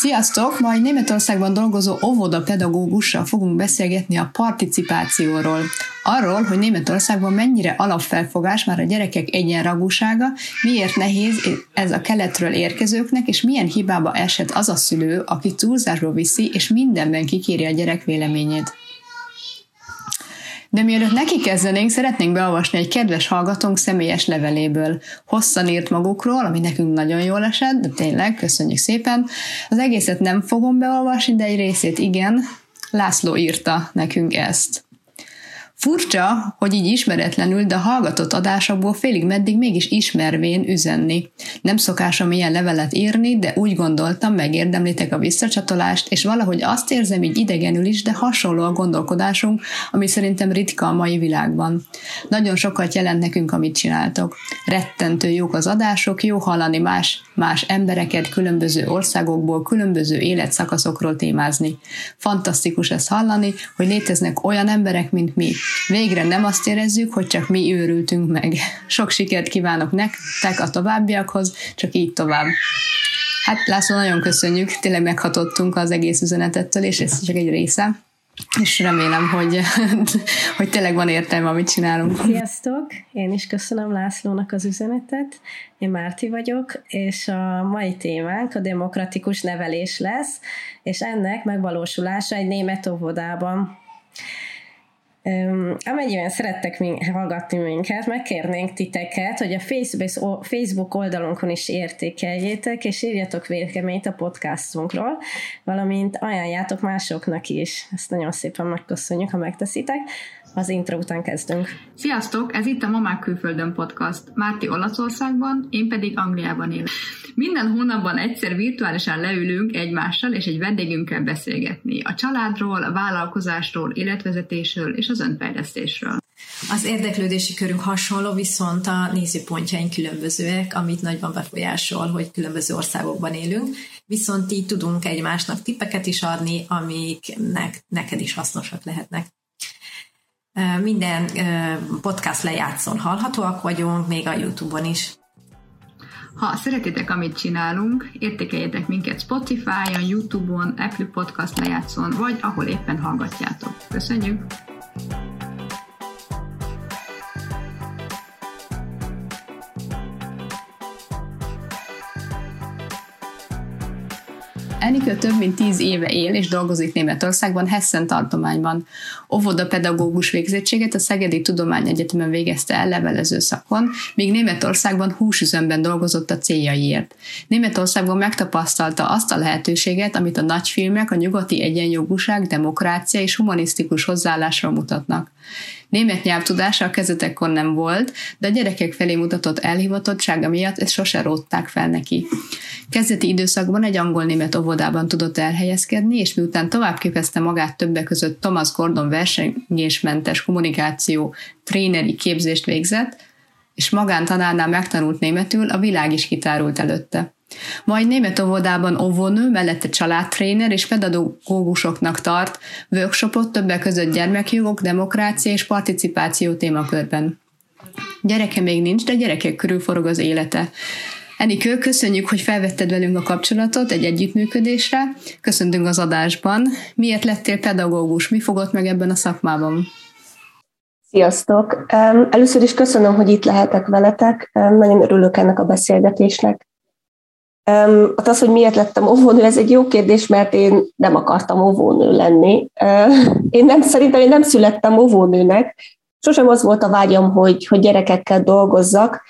Sziasztok! Ma egy Németországban dolgozó óvoda pedagógussal fogunk beszélgetni a participációról. Arról, hogy Németországban mennyire alapfelfogás már a gyerekek egyenragúsága, miért nehéz ez a keletről érkezőknek, és milyen hibába esett az a szülő, aki túlzásba viszi, és mindenben kikéri a gyerek véleményét. De mielőtt neki kezdenénk, szeretnénk beolvasni egy kedves hallgatónk személyes leveléből. Hosszan írt magukról, ami nekünk nagyon jól esett, de tényleg, köszönjük szépen. Az egészet nem fogom beolvasni, de egy részét igen. László írta nekünk ezt. Furcsa, hogy így ismeretlenül, de hallgatott adásokból félig meddig mégis ismervén üzenni. Nem szokásom ilyen levelet írni, de úgy gondoltam, megérdemlitek a visszacsatolást, és valahogy azt érzem így idegenül is, de hasonló a gondolkodásunk, ami szerintem ritka a mai világban. Nagyon sokat jelent nekünk, amit csináltok. Rettentő jók az adások, jó hallani más, más embereket különböző országokból, különböző életszakaszokról témázni. Fantasztikus ezt hallani, hogy léteznek olyan emberek, mint mi, Végre nem azt érezzük, hogy csak mi őrültünk meg. Sok sikert kívánok nektek a továbbiakhoz, csak így tovább. Hát László, nagyon köszönjük, tényleg meghatottunk az egész üzenetettől, és ez csak egy része és remélem, hogy, hogy tényleg van értelme, amit csinálunk. Sziasztok! Én is köszönöm Lászlónak az üzenetet. Én Márti vagyok, és a mai témánk a demokratikus nevelés lesz, és ennek megvalósulása egy német óvodában. Amennyiben szerettek hallgatni minket, megkérnénk titeket, hogy a Facebook oldalunkon is értékeljétek, és írjatok véleményt a podcastunkról, valamint ajánljátok másoknak is. Ezt nagyon szépen megköszönjük, ha megteszitek. Az intro után kezdünk. Sziasztok! Ez itt a Mamák Külföldön podcast. Márti Olaszországban, én pedig Angliában élek. Minden hónapban egyszer virtuálisan leülünk egymással és egy vendégünkkel beszélgetni. A családról, a vállalkozásról, életvezetésről és az önfejlesztésről. Az érdeklődési körünk hasonló, viszont a nézőpontjaink különbözőek, amit nagyban befolyásol, hogy különböző országokban élünk, viszont így tudunk egymásnak tippeket is adni, amik neked is hasznosak lehetnek. Minden podcast lejátszón hallhatóak vagyunk, még a YouTube-on is. Ha szeretitek, amit csinálunk, értékeljetek minket Spotify-on, YouTube-on, Apple Podcast lejátszón, vagy ahol éppen hallgatjátok. Köszönjük! Enikő több mint tíz éve él és dolgozik Németországban, Hessen tartományban. Óvoda pedagógus végzettséget a Szegedi Tudományegyetemen végezte el levelező szakon, míg Németországban húsüzemben dolgozott a céljaiért. Németországban megtapasztalta azt a lehetőséget, amit a nagyfilmek a nyugati egyenjogúság, demokrácia és humanisztikus hozzáállásra mutatnak. Német nyelvtudása a kezetekkor nem volt, de a gyerekek felé mutatott elhivatottsága miatt ezt sose rótták fel neki. Kezdeti időszakban egy angol-német óvodában tudott elhelyezkedni, és miután tovább képezte magát többek között Thomas Gordon versenyésmentes kommunikáció tréneri képzést végzett, és magántanárnál megtanult németül, a világ is kitárult előtte. Majd német óvodában óvónő, mellette családtréner és pedagógusoknak tart workshopot többek között gyermekjogok, demokrácia és participáció témakörben. Gyereke még nincs, de gyerekek körül forog az élete. Enikő, köszönjük, hogy felvetted velünk a kapcsolatot egy együttműködésre. Köszöntünk az adásban. Miért lettél pedagógus? Mi fogott meg ebben a szakmában? Sziasztok! Először is köszönöm, hogy itt lehetek veletek. Nagyon örülök ennek a beszélgetésnek. Hát az, hogy miért lettem óvónő, ez egy jó kérdés, mert én nem akartam óvónő lenni. Én nem, szerintem én nem születtem óvónőnek. Sosem az volt a vágyam, hogy, hogy gyerekekkel dolgozzak,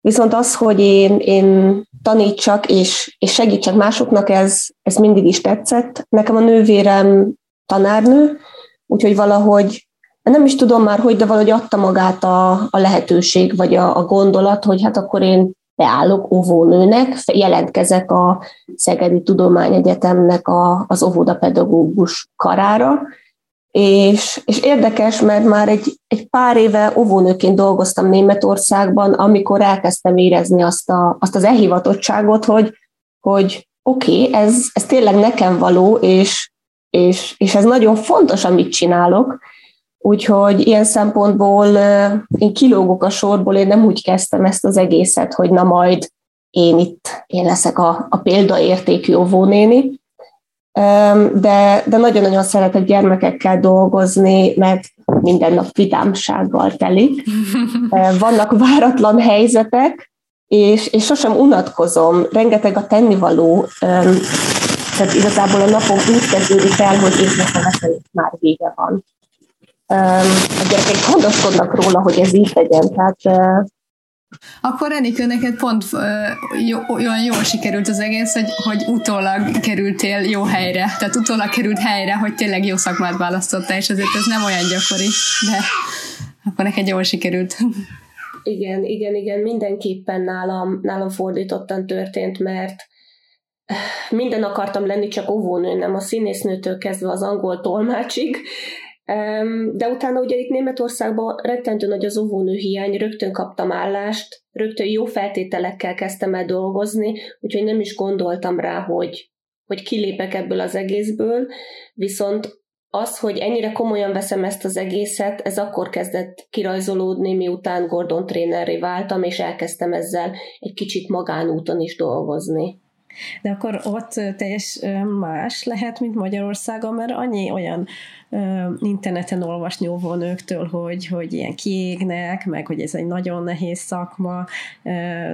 viszont az, hogy én, én tanítsak és, és segítsek másoknak, ez, ez mindig is tetszett. Nekem a nővérem tanárnő, úgyhogy valahogy nem is tudom már, hogy, de valahogy adta magát a, a lehetőség, vagy a, a gondolat, hogy hát akkor én beállok óvónőnek, jelentkezek a Szegedi Tudományegyetemnek a, az óvodapedagógus karára, és, és érdekes, mert már egy, egy pár éve óvónőként dolgoztam Németországban, amikor elkezdtem érezni azt, a, azt az elhivatottságot, hogy, hogy oké, okay, ez, ez tényleg nekem való, és, és, és ez nagyon fontos, amit csinálok, Úgyhogy ilyen szempontból én kilógok a sorból, én nem úgy kezdtem ezt az egészet, hogy na majd én itt, én leszek a, a példaértékű óvónéni, de, de nagyon-nagyon szeretek gyermekekkel dolgozni, mert minden nap vidámsággal telik. Vannak váratlan helyzetek, és, és sosem unatkozom, rengeteg a tennivaló, tehát igazából a napom úgy kezdődik el, hogy észreveszem, hogy már vége van. A gyerekek gondoskodnak róla, hogy ez így legyen, tehát akkor Enikő, neked pont jó, olyan jól sikerült az egész, hogy, hogy utólag kerültél jó helyre. Tehát utólag került helyre, hogy tényleg jó szakmát választottál, és azért ez nem olyan gyakori, de akkor neked jól sikerült. Igen, igen, igen, mindenképpen nálam, nálam fordítottan történt, mert minden akartam lenni, csak óvónő, nem a színésznőtől kezdve az angol tolmácsig, de utána ugye itt Németországban rettentő nagy az óvónő hiány, rögtön kaptam állást, rögtön jó feltételekkel kezdtem el dolgozni, úgyhogy nem is gondoltam rá, hogy, hogy kilépek ebből az egészből, viszont az, hogy ennyire komolyan veszem ezt az egészet, ez akkor kezdett kirajzolódni, miután Gordon trénerré váltam, és elkezdtem ezzel egy kicsit magánúton is dolgozni. De akkor ott teljes más lehet, mint Magyarországon, mert annyi olyan interneten olvasni óvónőktől, hogy, hogy ilyen kiégnek, meg hogy ez egy nagyon nehéz szakma.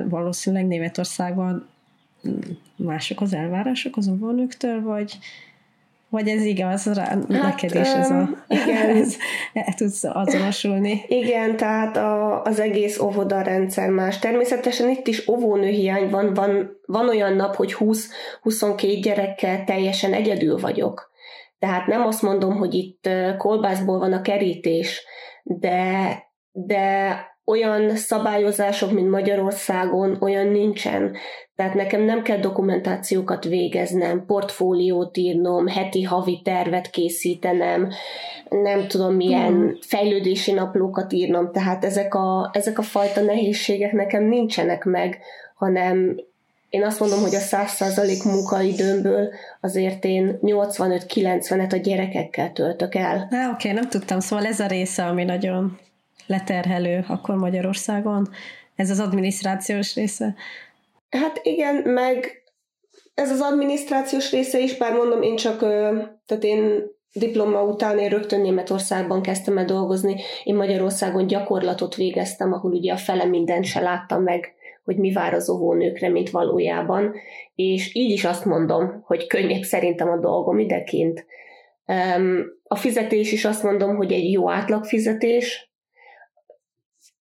Valószínűleg Németországban mások az elvárások az óvónőktől, vagy, vagy ez igaz rá, hát, neked is ez a... Igen. Ez, el tudsz azonosulni. Igen, tehát a, az egész óvodarendszer más. Természetesen itt is óvónő hiány van, van, van olyan nap, hogy 20-22 gyerekkel teljesen egyedül vagyok. Tehát nem azt mondom, hogy itt kolbászból van a kerítés, de, de olyan szabályozások, mint Magyarországon, olyan nincsen. Tehát nekem nem kell dokumentációkat végeznem, portfóliót írnom, heti, havi tervet készítenem, nem tudom milyen hmm. fejlődési naplókat írnom, tehát ezek a, ezek a fajta nehézségek nekem nincsenek meg, hanem én azt mondom, hogy a 100% munkaidőmből azért én 85-90-et a gyerekekkel töltök el. Oké, okay, nem tudtam, szóval ez a része, ami nagyon leterhelő akkor Magyarországon, ez az adminisztrációs része. Hát igen, meg ez az adminisztrációs része is, bár mondom, én csak, tehát én diploma után én rögtön Németországban kezdtem el dolgozni, én Magyarországon gyakorlatot végeztem, ahol ugye a fele mindent se láttam meg hogy mi vár az óvónőkre, mint valójában, és így is azt mondom, hogy könnyebb szerintem a dolgom idekint. A fizetés is azt mondom, hogy egy jó átlagfizetés.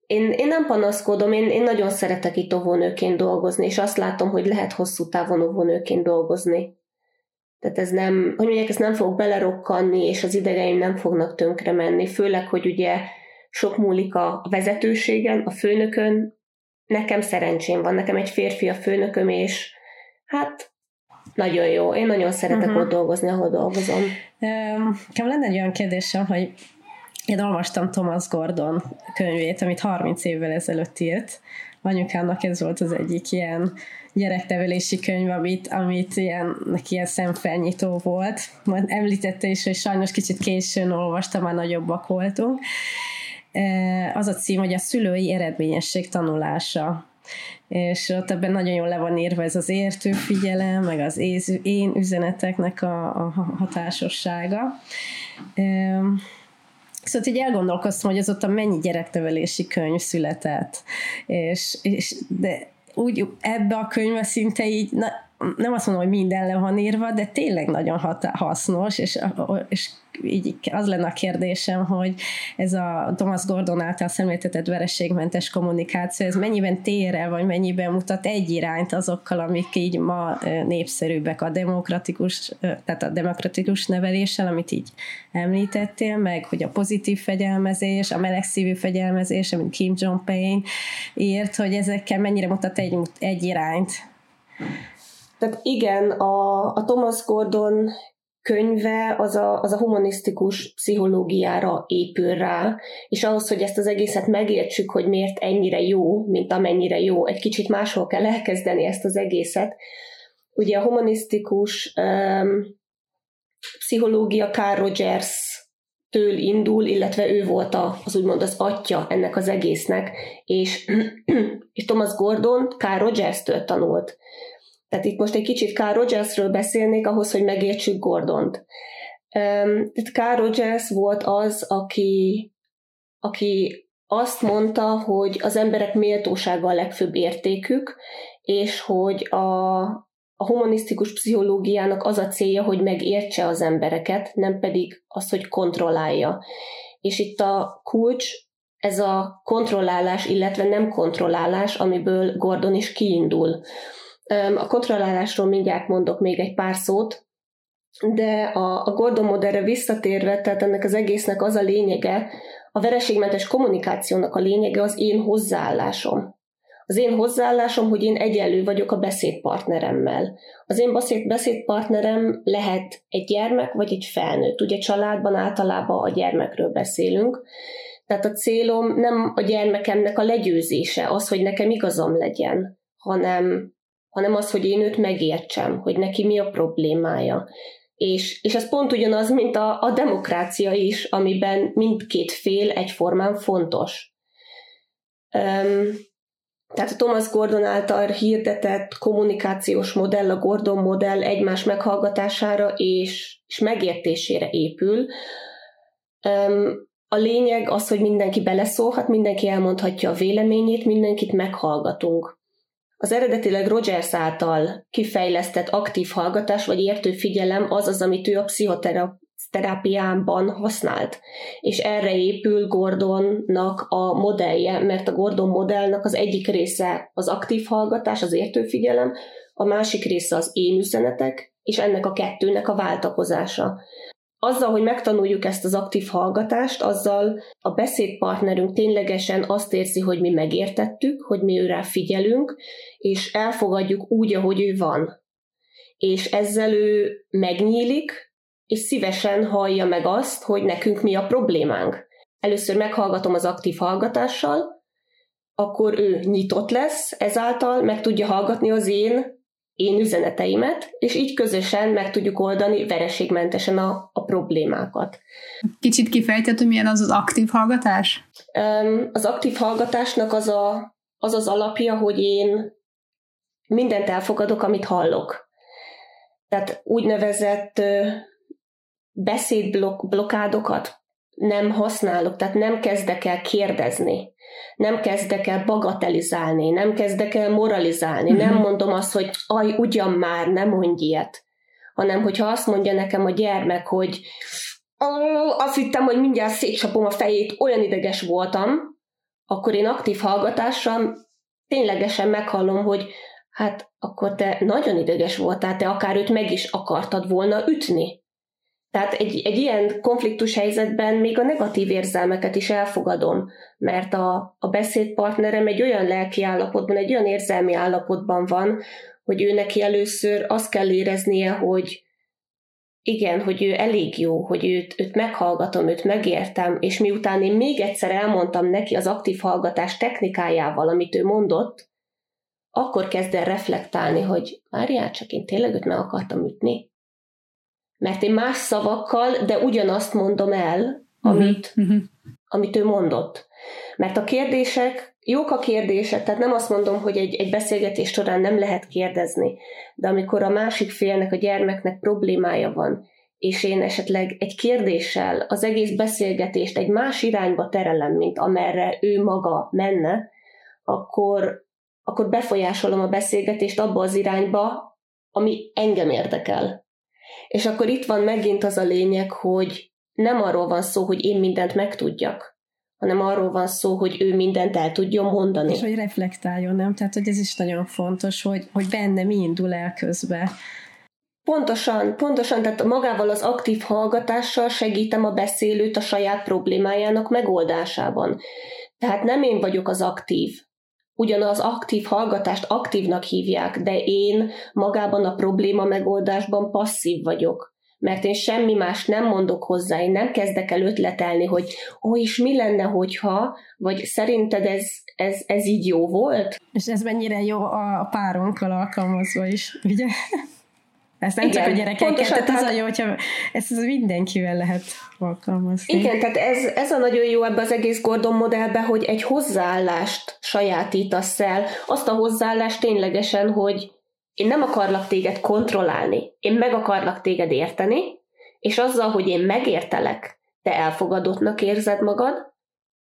Én, én nem panaszkodom, én, én nagyon szeretek itt óvónőként dolgozni, és azt látom, hogy lehet hosszú távon óvónőként dolgozni. Tehát ez nem, hogy mondják, ezt nem fog belerokkanni, és az idegeim nem fognak tönkre menni, főleg, hogy ugye sok múlik a vezetőségen, a főnökön, nekem szerencsém van, nekem egy férfi a főnököm, és hát nagyon jó. Én nagyon szeretek uh-huh. ott dolgozni, ahol dolgozom. Nekem lenne egy olyan kérdésem, hogy én olvastam Thomas Gordon könyvét, amit 30 évvel ezelőtt írt. Anyukámnak ez volt az egyik ilyen gyereknevelési könyv, amit, amit ilyen, neki ilyen szemfelnyitó volt. Majd említette is, hogy sajnos kicsit későn olvastam, már nagyobbak voltunk az a cím, hogy a szülői eredményesség tanulása. És ott ebben nagyon jól le van írva ez az értő figyelem, meg az én üzeneteknek a, a hatásossága. Szóval így elgondolkoztam, hogy azóta mennyi gyereknevelési könyv született, és, és de úgy ebbe a könyvbe szinte így, na, nem azt mondom, hogy minden le van írva, de tényleg nagyon hat- hasznos, és, és így az lenne a kérdésem, hogy ez a Thomas Gordon által szemléltetett vereségmentes kommunikáció, ez mennyiben tér el, vagy mennyiben mutat egy irányt azokkal, amik így ma népszerűbbek a demokratikus, tehát a demokratikus neveléssel, amit így említettél, meg hogy a pozitív fegyelmezés, a melegszívű fegyelmezés, amit Kim Jong-un írt, hogy ezekkel mennyire mutat egy, egy irányt. Tehát igen, a, a Thomas Gordon könyve az a, az a humanisztikus pszichológiára épül rá, és ahhoz, hogy ezt az egészet megértsük, hogy miért ennyire jó, mint amennyire jó, egy kicsit máshol kell elkezdeni ezt az egészet. Ugye a humanisztikus um, pszichológia Carl Rogers től indul, illetve ő volt a, az úgymond az atya ennek az egésznek, és, és Thomas Gordon Carl Rogers-től tanult. Tehát itt most egy kicsit Carl Rogersről beszélnék ahhoz, hogy megértsük Gordont. Tehát Carl Rogers volt az, aki, aki azt mondta, hogy az emberek méltósága a legfőbb értékük, és hogy a, a humanisztikus pszichológiának az a célja, hogy megértse az embereket, nem pedig az, hogy kontrollálja. És itt a kulcs, ez a kontrollálás, illetve nem kontrollálás, amiből Gordon is kiindul. A kontrollálásról mindjárt mondok még egy pár szót, de a, a Gordon modellre visszatérve, tehát ennek az egésznek az a lényege, a vereségmentes kommunikációnak a lényege az én hozzáállásom. Az én hozzáállásom, hogy én egyenlő vagyok a beszédpartneremmel. Az én beszédpartnerem lehet egy gyermek vagy egy felnőtt. Ugye családban általában a gyermekről beszélünk. Tehát a célom nem a gyermekemnek a legyőzése, az, hogy nekem igazam legyen, hanem, hanem az, hogy én őt megértsem, hogy neki mi a problémája. És, és ez pont ugyanaz, mint a, a demokrácia is, amiben mindkét fél egyformán fontos. Um, tehát a Thomas Gordon által hirdetett kommunikációs modell, a Gordon modell egymás meghallgatására és, és megértésére épül. Um, a lényeg az, hogy mindenki beleszólhat, mindenki elmondhatja a véleményét, mindenkit meghallgatunk. Az eredetileg Rogers által kifejlesztett aktív hallgatás vagy értő figyelem az az, amit ő a pszichoterápiában használt. És erre épül Gordonnak a modellje, mert a Gordon modellnek az egyik része az aktív hallgatás, az értő figyelem, a másik része az én üzenetek, és ennek a kettőnek a váltakozása azzal, hogy megtanuljuk ezt az aktív hallgatást, azzal a beszédpartnerünk ténylegesen azt érzi, hogy mi megértettük, hogy mi őre figyelünk, és elfogadjuk úgy, ahogy ő van. És ezzel ő megnyílik, és szívesen hallja meg azt, hogy nekünk mi a problémánk. Először meghallgatom az aktív hallgatással, akkor ő nyitott lesz, ezáltal meg tudja hallgatni az én én üzeneteimet, és így közösen meg tudjuk oldani vereségmentesen a, a problémákat. Kicsit kifejtett, hogy milyen az az aktív hallgatás? Az aktív hallgatásnak az a, az, az alapja, hogy én mindent elfogadok, amit hallok. Tehát úgynevezett beszédblokkádokat nem használok, tehát nem kezdek el kérdezni nem kezdek el bagatelizálni, nem kezdek el moralizálni, nem mhm. mondom azt, hogy aj, ugyan már, nem mondj ilyet, hanem hogyha azt mondja nekem a gyermek, hogy azt hittem, hogy mindjárt szétcsapom a fejét, olyan ideges voltam, akkor én aktív hallgatással ténylegesen meghallom, hogy hát akkor te nagyon ideges voltál, te akár őt meg is akartad volna ütni. Tehát egy, egy ilyen konfliktus helyzetben még a negatív érzelmeket is elfogadom, mert a, a beszédpartnerem egy olyan lelki állapotban, egy olyan érzelmi állapotban van, hogy ő neki először azt kell éreznie, hogy igen, hogy ő elég jó, hogy őt, őt meghallgatom, őt megértem, és miután én még egyszer elmondtam neki az aktív hallgatás technikájával, amit ő mondott, akkor kezd el reflektálni, hogy Máriát, csak én tényleg őt meg akartam ütni mert én más szavakkal, de ugyanazt mondom el, amit, uh-huh. amit ő mondott. Mert a kérdések, jók a kérdések, tehát nem azt mondom, hogy egy, egy beszélgetés során nem lehet kérdezni, de amikor a másik félnek, a gyermeknek problémája van, és én esetleg egy kérdéssel az egész beszélgetést egy más irányba terelem, mint amerre ő maga menne, akkor, akkor befolyásolom a beszélgetést abba az irányba, ami engem érdekel. És akkor itt van megint az a lényeg, hogy nem arról van szó, hogy én mindent megtudjak, hanem arról van szó, hogy ő mindent el tudjon mondani. És hogy reflektáljon, nem? Tehát, hogy ez is nagyon fontos, hogy, hogy benne mi indul el közben. Pontosan, pontosan, tehát magával az aktív hallgatással segítem a beszélőt a saját problémájának megoldásában. Tehát nem én vagyok az aktív, ugyanaz aktív hallgatást aktívnak hívják, de én magában a probléma megoldásban passzív vagyok. Mert én semmi más nem mondok hozzá, én nem kezdek el ötletelni, hogy ó, és mi lenne, hogyha, vagy szerinted ez, ez, ez így jó volt? És ez mennyire jó a párunkkal alkalmazva is, ugye? Ez nem Igen, csak a gyerekeket, tehát az a jó, hogyha ezt az mindenkivel lehet alkalmazni. Igen, tehát ez, ez a nagyon jó ebbe az egész Gordon modellbe, hogy egy hozzáállást sajátítasz el. Azt a hozzáállást ténylegesen, hogy én nem akarlak téged kontrollálni, én meg akarlak téged érteni, és azzal, hogy én megértelek, te elfogadottnak érzed magad,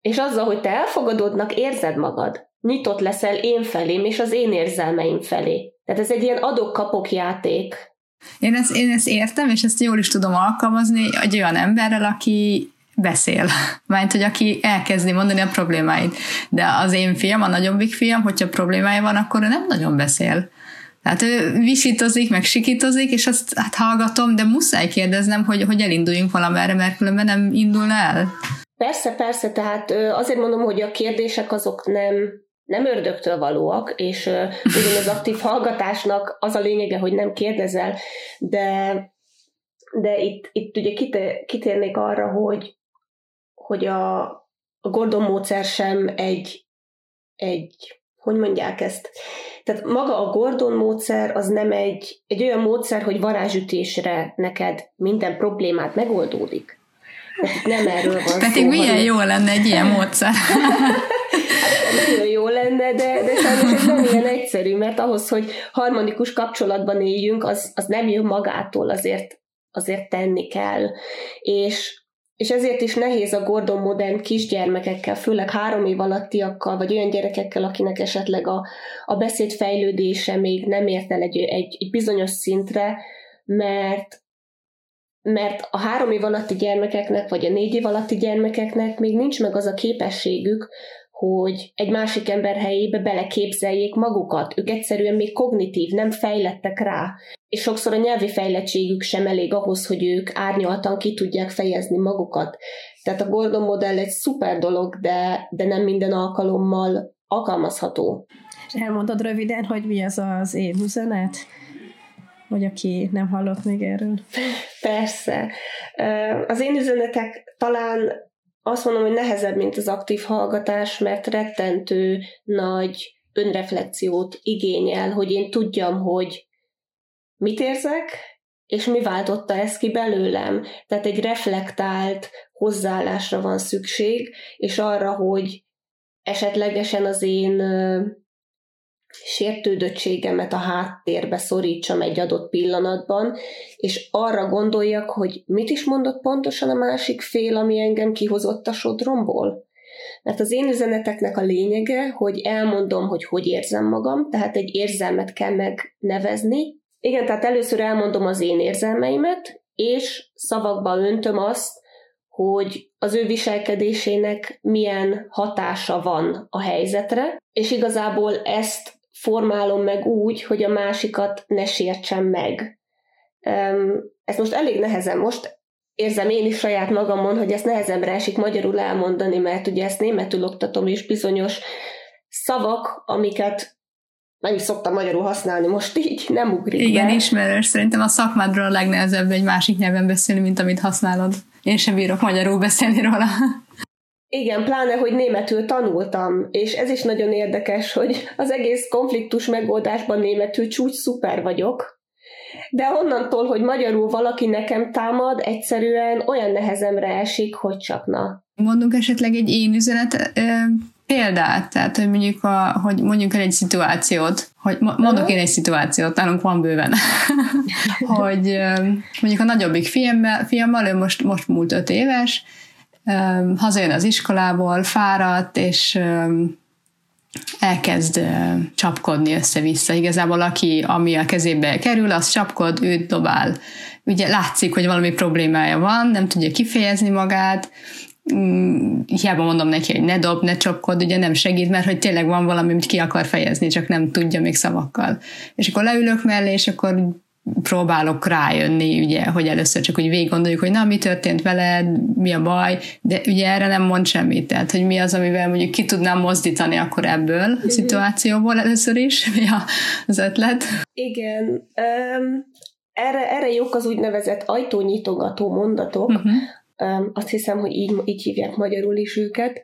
és azzal, hogy te elfogadottnak érzed magad, nyitott leszel én felém és az én érzelmeim felé. Tehát ez egy ilyen adok-kapok játék. Én ezt, én ezt értem, és ezt jól is tudom alkalmazni egy olyan emberrel, aki beszél. Mert hogy aki elkezdi mondani a problémáit. De az én fiam, a nagyobbik fiam, hogyha problémája van, akkor ő nem nagyon beszél. Tehát ő visítozik, meg sikítozik, és azt hát hallgatom, de muszáj kérdeznem, hogy, hogy elinduljunk valamerre, mert különben nem indulna el. Persze, persze, tehát azért mondom, hogy a kérdések azok nem, nem ördögtől valóak, és ugyan az aktív hallgatásnak az a lényege, hogy nem kérdezel, de, de itt, itt ugye kitérnék arra, hogy, hogy a, a Gordon módszer sem egy, egy, hogy mondják ezt, tehát maga a Gordon módszer az nem egy, egy olyan módszer, hogy varázsütésre neked minden problémát megoldódik. Nem erről van Pedig szó, milyen hanem... jó lenne egy ilyen módszer. nagyon jó lenne, de, de sajnos ez nem ilyen egyszerű, mert ahhoz, hogy harmonikus kapcsolatban éljünk, az, az nem jön magától, azért, azért tenni kell. És és ezért is nehéz a Gordon modern kisgyermekekkel, főleg három év alattiakkal, vagy olyan gyerekekkel, akinek esetleg a, a beszéd fejlődése még nem ért el egy, egy, egy bizonyos szintre, mert mert a három év alatti gyermekeknek, vagy a négy év alatti gyermekeknek még nincs meg az a képességük, hogy egy másik ember helyébe beleképzeljék magukat. Ők egyszerűen még kognitív, nem fejlettek rá. És sokszor a nyelvi fejlettségük sem elég ahhoz, hogy ők árnyaltan ki tudják fejezni magukat. Tehát a Gordon modell egy szuper dolog, de, de nem minden alkalommal alkalmazható. És elmondod röviden, hogy mi az az én üzenet? Vagy aki nem hallott még erről? Persze. Az én üzenetek talán azt mondom, hogy nehezebb, mint az aktív hallgatás, mert rettentő nagy önreflexiót igényel, hogy én tudjam, hogy mit érzek, és mi váltotta ezt ki belőlem. Tehát egy reflektált hozzáállásra van szükség, és arra, hogy esetlegesen az én sértődöttségemet a háttérbe szorítsam egy adott pillanatban, és arra gondoljak, hogy mit is mondott pontosan a másik fél, ami engem kihozott a sodromból. Mert az én üzeneteknek a lényege, hogy elmondom, hogy hogy érzem magam, tehát egy érzelmet kell megnevezni. Igen, tehát először elmondom az én érzelmeimet, és szavakba öntöm azt, hogy az ő viselkedésének milyen hatása van a helyzetre, és igazából ezt formálom meg úgy, hogy a másikat ne sértsem meg. Ez most elég nehezen, most érzem én is saját magamon, hogy ezt nehezemre esik magyarul elmondani, mert ugye ezt németül oktatom, és bizonyos szavak, amiket nem is szoktam magyarul használni, most így nem ugrik Igen, be. ismerős. Szerintem a szakmádról a legnehezebb egy másik nyelven beszélni, mint amit használod. Én sem bírok magyarul beszélni róla. Igen, pláne, hogy németül tanultam, és ez is nagyon érdekes, hogy az egész konfliktus megoldásban németül csúcs szuper vagyok, de onnantól, hogy magyarul valaki nekem támad, egyszerűen olyan nehezemre esik, hogy csak na. Mondunk esetleg egy én üzenet példát, tehát hogy mondjuk, a, hogy mondjuk el egy szituációt, hogy mondok én egy szituációt, nálunk van bőven, hogy mondjuk a nagyobbik fiammal, fiammal, ő most, most múlt öt éves, hazajön az iskolából, fáradt, és elkezd csapkodni össze-vissza. Igazából aki, ami a kezébe kerül, az csapkod, őt dobál. Ugye látszik, hogy valami problémája van, nem tudja kifejezni magát, mm, hiába mondom neki, hogy ne dob, ne csapkod, ugye nem segít, mert hogy tényleg van valami, amit ki akar fejezni, csak nem tudja még szavakkal. És akkor leülök mellé, és akkor próbálok rájönni, ugye, hogy először csak úgy végig gondoljuk, hogy na, mi történt veled, mi a baj, de ugye erre nem mond semmit, tehát, hogy mi az, amivel mondjuk ki tudnám mozdítani akkor ebből a mhm. szituációból először is, mi az ötlet? Igen, um, erre, erre jók az úgynevezett ajtónyitogató mondatok, uh-huh. um, azt hiszem, hogy így, így hívják magyarul is őket,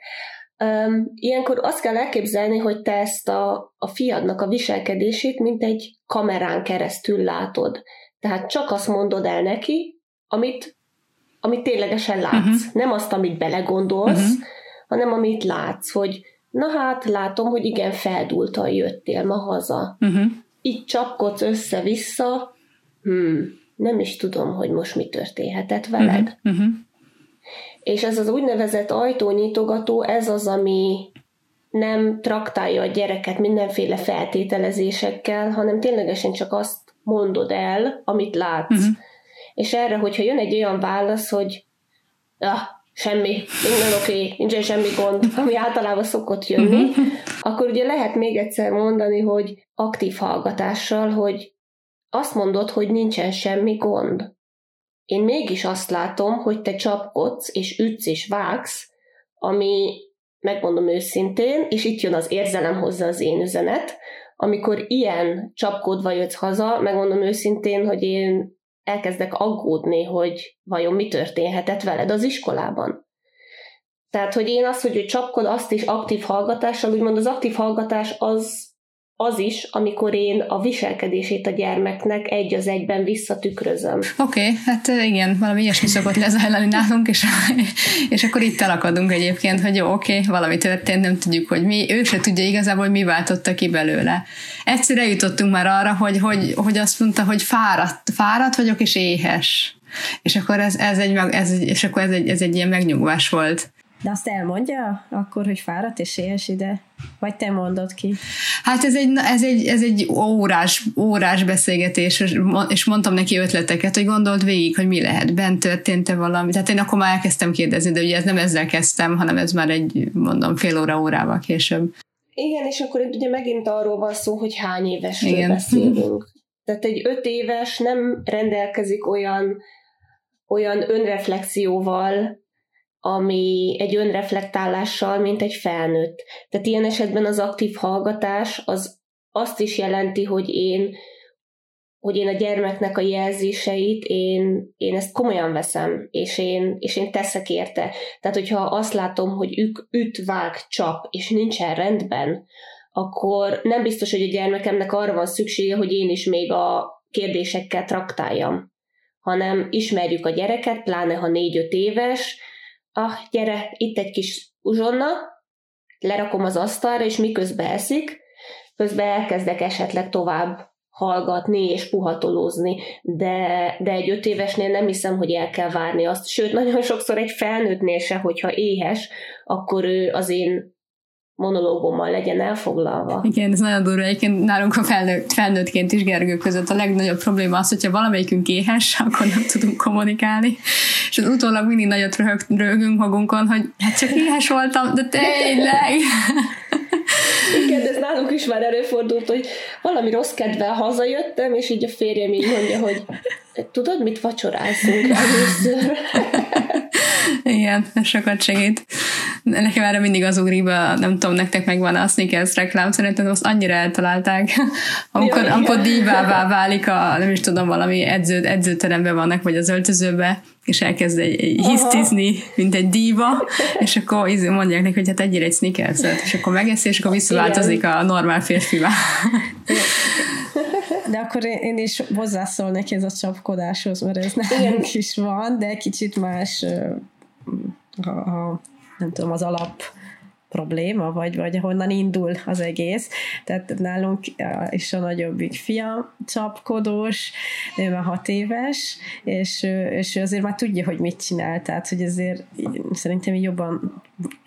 Um, ilyenkor azt kell elképzelni, hogy te ezt a, a fiadnak a viselkedését, mint egy kamerán keresztül látod. Tehát csak azt mondod el neki, amit, amit ténylegesen látsz. Uh-huh. Nem azt, amit belegondolsz, uh-huh. hanem amit látsz, hogy na hát, látom, hogy igen, feldúltan jöttél ma haza. Uh-huh. így csapkodsz össze-vissza, hmm, nem is tudom, hogy most mi történhetett veled. Uh-huh, uh-huh. És ez az úgynevezett ajtónyitogató, ez az, ami nem traktálja a gyereket mindenféle feltételezésekkel, hanem ténylegesen csak azt mondod el, amit látsz. Uh-huh. És erre, hogyha jön egy olyan válasz, hogy ah, semmi, minden oké, okay, nincsen semmi gond, ami általában szokott jönni, uh-huh. akkor ugye lehet még egyszer mondani, hogy aktív hallgatással, hogy azt mondod, hogy nincsen semmi gond. Én mégis azt látom, hogy te csapkodsz, és ütsz, és vágsz, ami, megmondom őszintén, és itt jön az érzelem hozzá az én üzenet, amikor ilyen csapkodva jössz haza, megmondom őszintén, hogy én elkezdek aggódni, hogy vajon mi történhetett veled az iskolában. Tehát, hogy én azt, hogy csapkod, azt is aktív hallgatással, úgymond az aktív hallgatás az az is, amikor én a viselkedését a gyermeknek egy az egyben visszatükrözöm. Oké, okay, hát igen, valami ilyesmi szokott lezajlani nálunk, és, és akkor itt elakadunk egyébként, hogy jó, oké, okay, valami történt, nem tudjuk, hogy mi, ő se tudja igazából, hogy mi váltotta ki belőle. Egyszer eljutottunk már arra, hogy, hogy, hogy azt mondta, hogy fáradt, fáradt vagyok és éhes. És akkor ez, ez egy, ez, és akkor ez egy, ez egy ilyen megnyugvás volt. De azt elmondja akkor, hogy fáradt és éhes ide? Vagy te mondod ki? Hát ez egy, ez egy, ez egy órás, órás beszélgetés, és mondtam neki ötleteket, hogy gondolt végig, hogy mi lehet, bent történt-e valami. Tehát én akkor már elkezdtem kérdezni, de ugye ez nem ezzel kezdtem, hanem ez már egy, mondom, fél óra, órával később. Igen, és akkor ugye megint arról van szó, hogy hány évesről Igen. beszélünk. Tehát egy öt éves nem rendelkezik olyan, olyan önreflexióval, ami egy önreflektálással, mint egy felnőtt. Tehát ilyen esetben az aktív hallgatás az azt is jelenti, hogy én hogy én a gyermeknek a jelzéseit, én, én ezt komolyan veszem, és én, és én teszek érte. Tehát, hogyha azt látom, hogy ők üt, vág, csap, és nincsen rendben, akkor nem biztos, hogy a gyermekemnek arra van szüksége, hogy én is még a kérdésekkel traktáljam, hanem ismerjük a gyereket, pláne ha négy-öt éves, ah, gyere, itt egy kis uzsonna, lerakom az asztalra, és miközben eszik, közben elkezdek esetleg tovább hallgatni és puhatolózni, de, de egy öt évesnél nem hiszem, hogy el kell várni azt. Sőt, nagyon sokszor egy felnőttnél se, hogyha éhes, akkor ő az én monológommal legyen elfoglalva. Igen, ez nagyon durva. Egyébként nálunk a felnőtt, felnőttként is Gergő között a legnagyobb probléma az, hogyha valamelyikünk éhes, akkor nem tudunk kommunikálni. És az utólag mindig nagyot röhög, röhögünk magunkon, hogy hát csak éhes voltam, de tényleg. Igen, ez nálunk is már előfordult, hogy valami rossz kedvel hazajöttem, és így a férjem így mondja, hogy tudod, mit vacsorázunk először? Igen, sokat segít. Nekem erre mindig az ugrik be, nem tudom, nektek megvan a sneakers reklám, szerintem azt annyira eltalálták, amikor, ja, amikor dívává válik a, nem is tudom, valami edző, edzőteremben vannak, vagy az öltözőbe, és elkezd egy, egy hisztizni, mint egy díva, és akkor izé mondják neki, hogy hát egyre egy sneakers és akkor megeszi, és akkor visszaváltozik a normál férfivá. De akkor én is hozzászólnék ez a csapkodáshoz, mert ez nálunk is van, de kicsit más a, a, nem tudom, az alap probléma, vagy, vagy honnan indul az egész. Tehát nálunk is a nagyobbik fia csapkodós, ő már hat éves, és, és azért már tudja, hogy mit csinál, tehát hogy azért szerintem jobban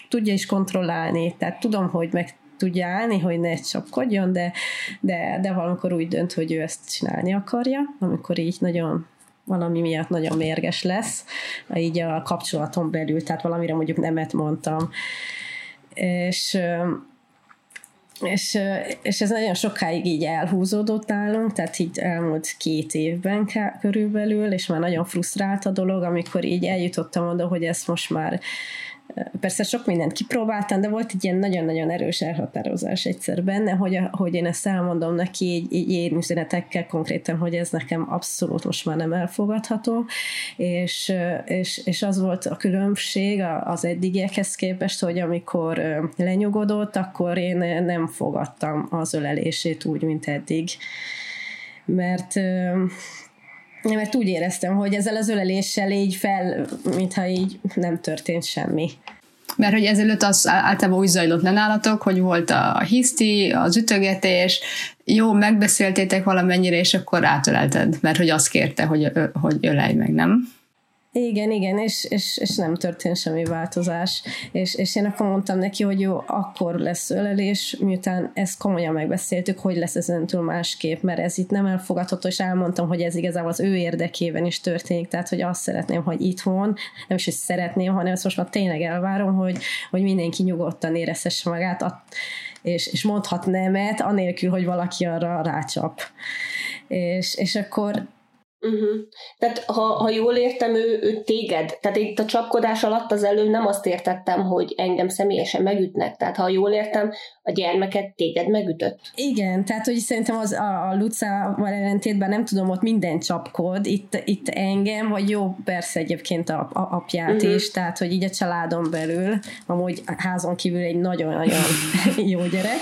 tudja is kontrollálni, tehát tudom, hogy meg tudja állni, hogy ne csapkodjon, de, de, de valamikor úgy dönt, hogy ő ezt csinálni akarja, amikor így nagyon valami miatt nagyon mérges lesz, így a kapcsolaton belül, tehát valamire mondjuk nemet mondtam. És és, és ez nagyon sokáig így elhúzódott nálunk, tehát így elmúlt két évben körülbelül, és már nagyon frusztrált a dolog, amikor így eljutottam oda, hogy ezt most már Persze sok mindent kipróbáltam, de volt egy ilyen nagyon-nagyon erős elhatározás egyszer benne, hogy, hogy én ezt elmondom neki így, így én üzenetekkel konkrétan, hogy ez nekem abszolút most már nem elfogadható, és, és, és az volt a különbség az eddigiekhez képest, hogy amikor lenyugodott, akkor én nem fogadtam az ölelését úgy, mint eddig. Mert mert úgy éreztem, hogy ezzel az öleléssel így fel, mintha így nem történt semmi. Mert hogy ezelőtt az általában úgy zajlott nálatok, hogy volt a hiszti, az ütögetés, jó, megbeszéltétek valamennyire, és akkor átölelted, mert hogy azt kérte, hogy, hogy ölej meg, nem? Igen, igen, és, és, és nem történt semmi változás. És, és én akkor mondtam neki, hogy jó, akkor lesz ölelés, miután ezt komolyan megbeszéltük, hogy lesz ezentúl másképp, mert ez itt nem elfogadható, és elmondtam, hogy ez igazából az ő érdekében is történik, tehát hogy azt szeretném, hogy itthon, nem is, hogy szeretném, hanem ezt most már tényleg elvárom, hogy, hogy mindenki nyugodtan érezhesse magát, és, és mondhat nemet, anélkül, hogy valaki arra rácsap. És, és akkor Uh-huh. Tehát ha, ha jól értem, ő, ő téged, tehát itt a csapkodás alatt az előbb nem azt értettem, hogy engem személyesen megütnek, tehát ha jól értem, a gyermeket téged megütött. Igen, tehát hogy szerintem az a, a Lucával ellentétben nem tudom, ott minden csapkod, itt, itt engem, vagy jó, persze egyébként a, a apját uh-huh. is, tehát hogy így a családon belül, amúgy házon kívül egy nagyon-nagyon jó gyerek,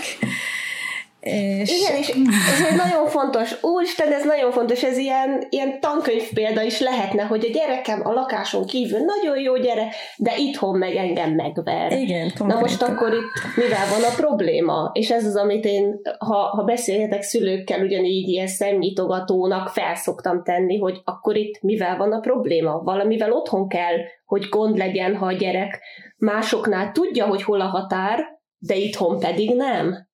és... Igen, és ez egy nagyon fontos, úristen, ez nagyon fontos, ez ilyen, ilyen tankönyv példa is lehetne, hogy a gyerekem a lakáson kívül nagyon jó gyere, de itthon meg engem megver. Igen, konkrétan. Na most akkor itt mivel van a probléma? És ez az, amit én, ha, ha beszélhetek szülőkkel, ugyanígy ilyen szemnyitogatónak felszoktam tenni, hogy akkor itt mivel van a probléma? Valamivel otthon kell, hogy gond legyen, ha a gyerek másoknál tudja, hogy hol a határ, de itthon pedig nem.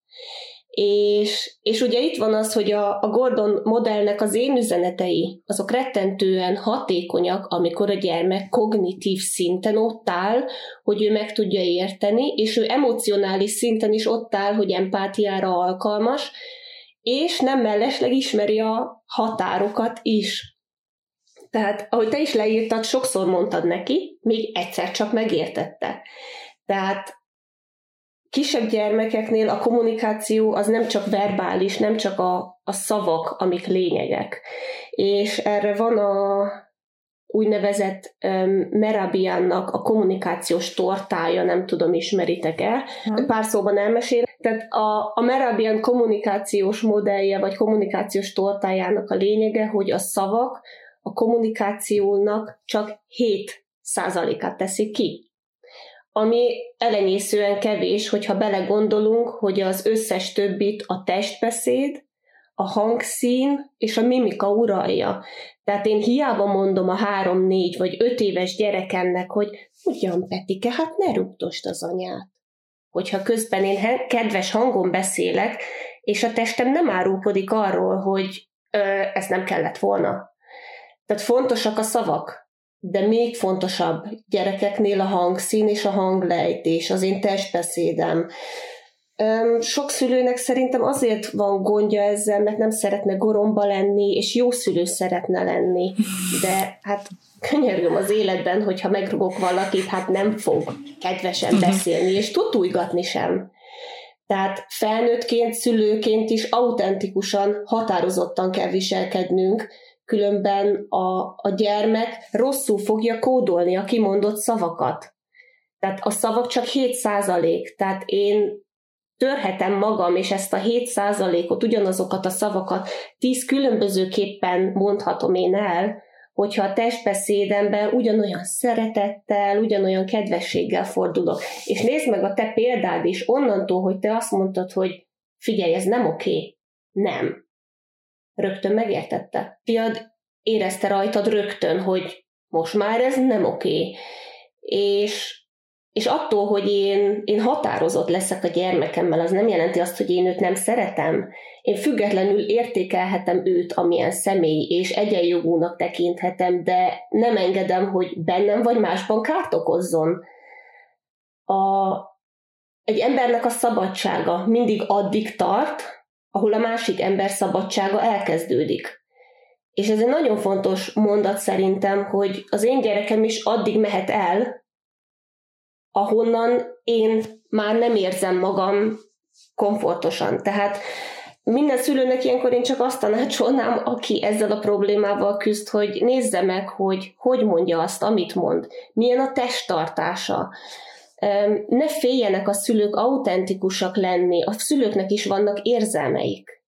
És, és ugye itt van az, hogy a, a Gordon modellnek az én üzenetei, azok rettentően hatékonyak, amikor a gyermek kognitív szinten ott áll, hogy ő meg tudja érteni, és ő emocionális szinten is ott áll, hogy empátiára alkalmas, és nem mellesleg ismeri a határokat is. Tehát, ahogy te is leírtad, sokszor mondtad neki, még egyszer csak megértette. Tehát kisebb gyermekeknél a kommunikáció az nem csak verbális, nem csak a, a szavak, amik lényegek. És erre van a úgynevezett um, Merabiannak a kommunikációs tortája, nem tudom, ismeritek-e. Hmm. Pár szóban elmesél. Tehát a, a Merabian kommunikációs modellje, vagy kommunikációs tortájának a lényege, hogy a szavak a kommunikációnak csak 7 százalékát teszik ki ami elenyészően kevés, hogyha belegondolunk, hogy az összes többit a testbeszéd, a hangszín és a mimika uralja. Tehát én hiába mondom a három, négy vagy öt éves gyerekemnek, hogy ugyan Petike, hát ne rúgtost az anyát. Hogyha közben én kedves hangon beszélek, és a testem nem árulkodik arról, hogy ö, ezt nem kellett volna. Tehát fontosak a szavak de még fontosabb gyerekeknél a hangszín és a hanglejtés, az én testbeszédem. Sok szülőnek szerintem azért van gondja ezzel, mert nem szeretne goromba lenni, és jó szülő szeretne lenni. De hát könyörgöm az életben, hogyha megrugok valakit, hát nem fog kedvesen mhm. beszélni, és tutújgatni sem. Tehát felnőttként, szülőként is autentikusan, határozottan kell viselkednünk, különben a, a gyermek rosszul fogja kódolni a kimondott szavakat. Tehát a szavak csak 7 százalék, tehát én törhetem magam, és ezt a 7 százalékot, ugyanazokat a szavakat tíz különbözőképpen mondhatom én el, hogyha a testbeszédemben ugyanolyan szeretettel, ugyanolyan kedvességgel fordulok. És nézd meg a te példád is, onnantól, hogy te azt mondtad, hogy figyelj, ez nem oké. Okay. Nem rögtön megértette. Fiad érezte rajtad rögtön, hogy most már ez nem oké. És, és attól, hogy én, én határozott leszek a gyermekemmel, az nem jelenti azt, hogy én őt nem szeretem. Én függetlenül értékelhetem őt, amilyen személy, és egyenjogúnak tekinthetem, de nem engedem, hogy bennem vagy másban kárt okozzon. A, egy embernek a szabadsága mindig addig tart, ahol a másik ember szabadsága elkezdődik. És ez egy nagyon fontos mondat szerintem, hogy az én gyerekem is addig mehet el, ahonnan én már nem érzem magam komfortosan. Tehát minden szülőnek ilyenkor én csak azt tanácsolnám, aki ezzel a problémával küzd, hogy nézze meg, hogy hogy mondja azt, amit mond, milyen a testtartása, ne féljenek a szülők autentikusak lenni, a szülőknek is vannak érzelmeik.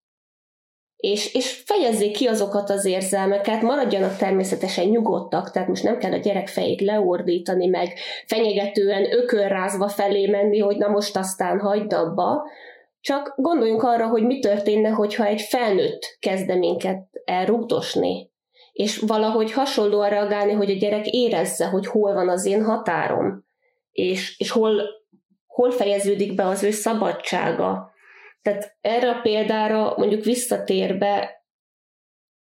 és, és fejezzék ki azokat az érzelmeket, maradjanak természetesen nyugodtak, tehát most nem kell a gyerek fejét leordítani, meg fenyegetően ökörrázva felé menni, hogy na most aztán hagyd abba, csak gondoljunk arra, hogy mi történne, hogyha egy felnőtt kezde minket elrugdosni, és valahogy hasonlóan reagálni, hogy a gyerek érezze, hogy hol van az én határom, és, és hol, hol fejeződik be az ő szabadsága. Tehát erre a példára mondjuk visszatérve,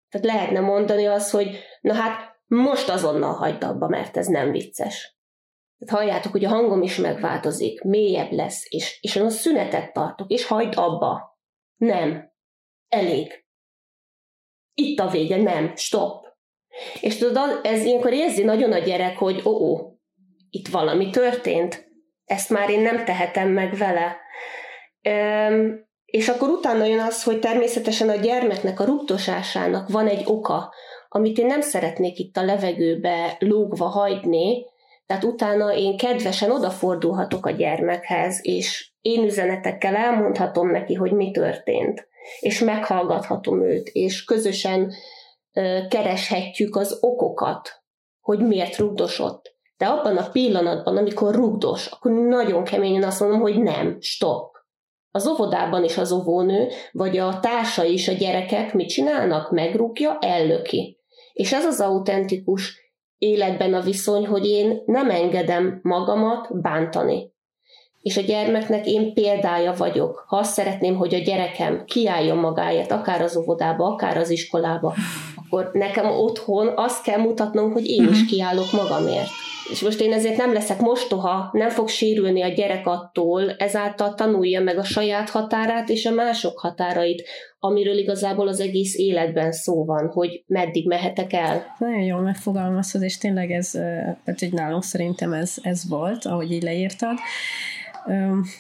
tehát lehetne mondani az, hogy na hát most azonnal hagyd abba, mert ez nem vicces. Tehát halljátok, hogy a hangom is megváltozik, mélyebb lesz, és, és a szünetet tartok, és hagyd abba. Nem. Elég. Itt a vége, nem, stop. És tudod, ez ilyenkor érzi nagyon a gyerek, hogy ó, ó itt valami történt, ezt már én nem tehetem meg vele. Üm, és akkor utána jön az, hogy természetesen a gyermeknek, a rugdosásának van egy oka, amit én nem szeretnék itt a levegőbe lógva hagyni, tehát utána én kedvesen odafordulhatok a gyermekhez, és én üzenetekkel elmondhatom neki, hogy mi történt, és meghallgathatom őt, és közösen kereshetjük az okokat, hogy miért rugdosott. De abban a pillanatban, amikor rugdos, akkor nagyon keményen azt mondom, hogy nem, stop. Az óvodában is az óvónő, vagy a társa is a gyerekek mit csinálnak? Megrúgja, ellöki. És ez az autentikus életben a viszony, hogy én nem engedem magamat bántani. És a gyermeknek én példája vagyok. Ha azt szeretném, hogy a gyerekem kiálljon magáért, akár az óvodába, akár az iskolába, akkor nekem otthon azt kell mutatnom, hogy én is mhm. kiállok magamért. És most én ezért nem leszek mostoha, nem fog sérülni a gyerek attól, ezáltal tanulja meg a saját határát és a mások határait, amiről igazából az egész életben szó van, hogy meddig mehetek el. Nagyon jól megfogalmazod, és tényleg ez, tehát hogy nálunk szerintem ez, ez volt, ahogy így leírtad.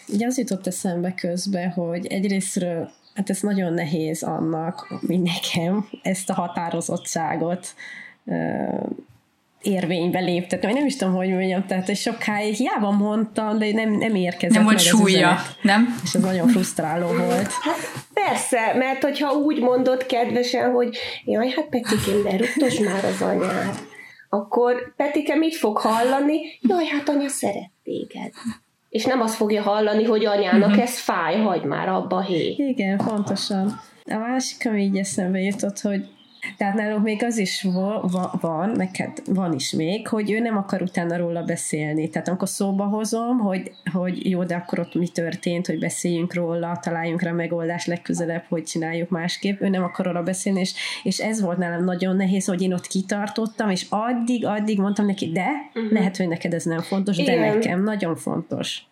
Ugye az jutott eszembe közbe, hogy egyrésztről hát ez nagyon nehéz annak, mint nekem, ezt a határozottságot érvénybe léptetni, vagy nem is tudom, hogy mondjam, tehát hogy sokáig hiába mondtam, de nem, nem érkezett Nem volt súlya, nem? És ez nagyon frusztráló volt. Hát persze, mert hogyha úgy mondod kedvesen, hogy jaj, hát Petikém, ne rúgtos már az anyád, akkor Petike mit fog hallani? Jaj, hát anya szeret téged. És nem azt fogja hallani, hogy anyának uh-huh. ez fáj, hagyd már abba, hé. Igen, pontosan. A másik, ami így eszembe jutott, hogy tehát nálunk még az is van, neked van is még, hogy ő nem akar utána róla beszélni. Tehát amikor szóba hozom, hogy, hogy jó, de akkor ott mi történt, hogy beszéljünk róla, találjunk rá megoldást legközelebb, hogy csináljuk másképp, ő nem akar róla beszélni, és, és ez volt nálam nagyon nehéz, hogy én ott kitartottam, és addig, addig mondtam neki, de uh-huh. lehet, hogy neked ez nem fontos, Igen. de nekem nagyon fontos.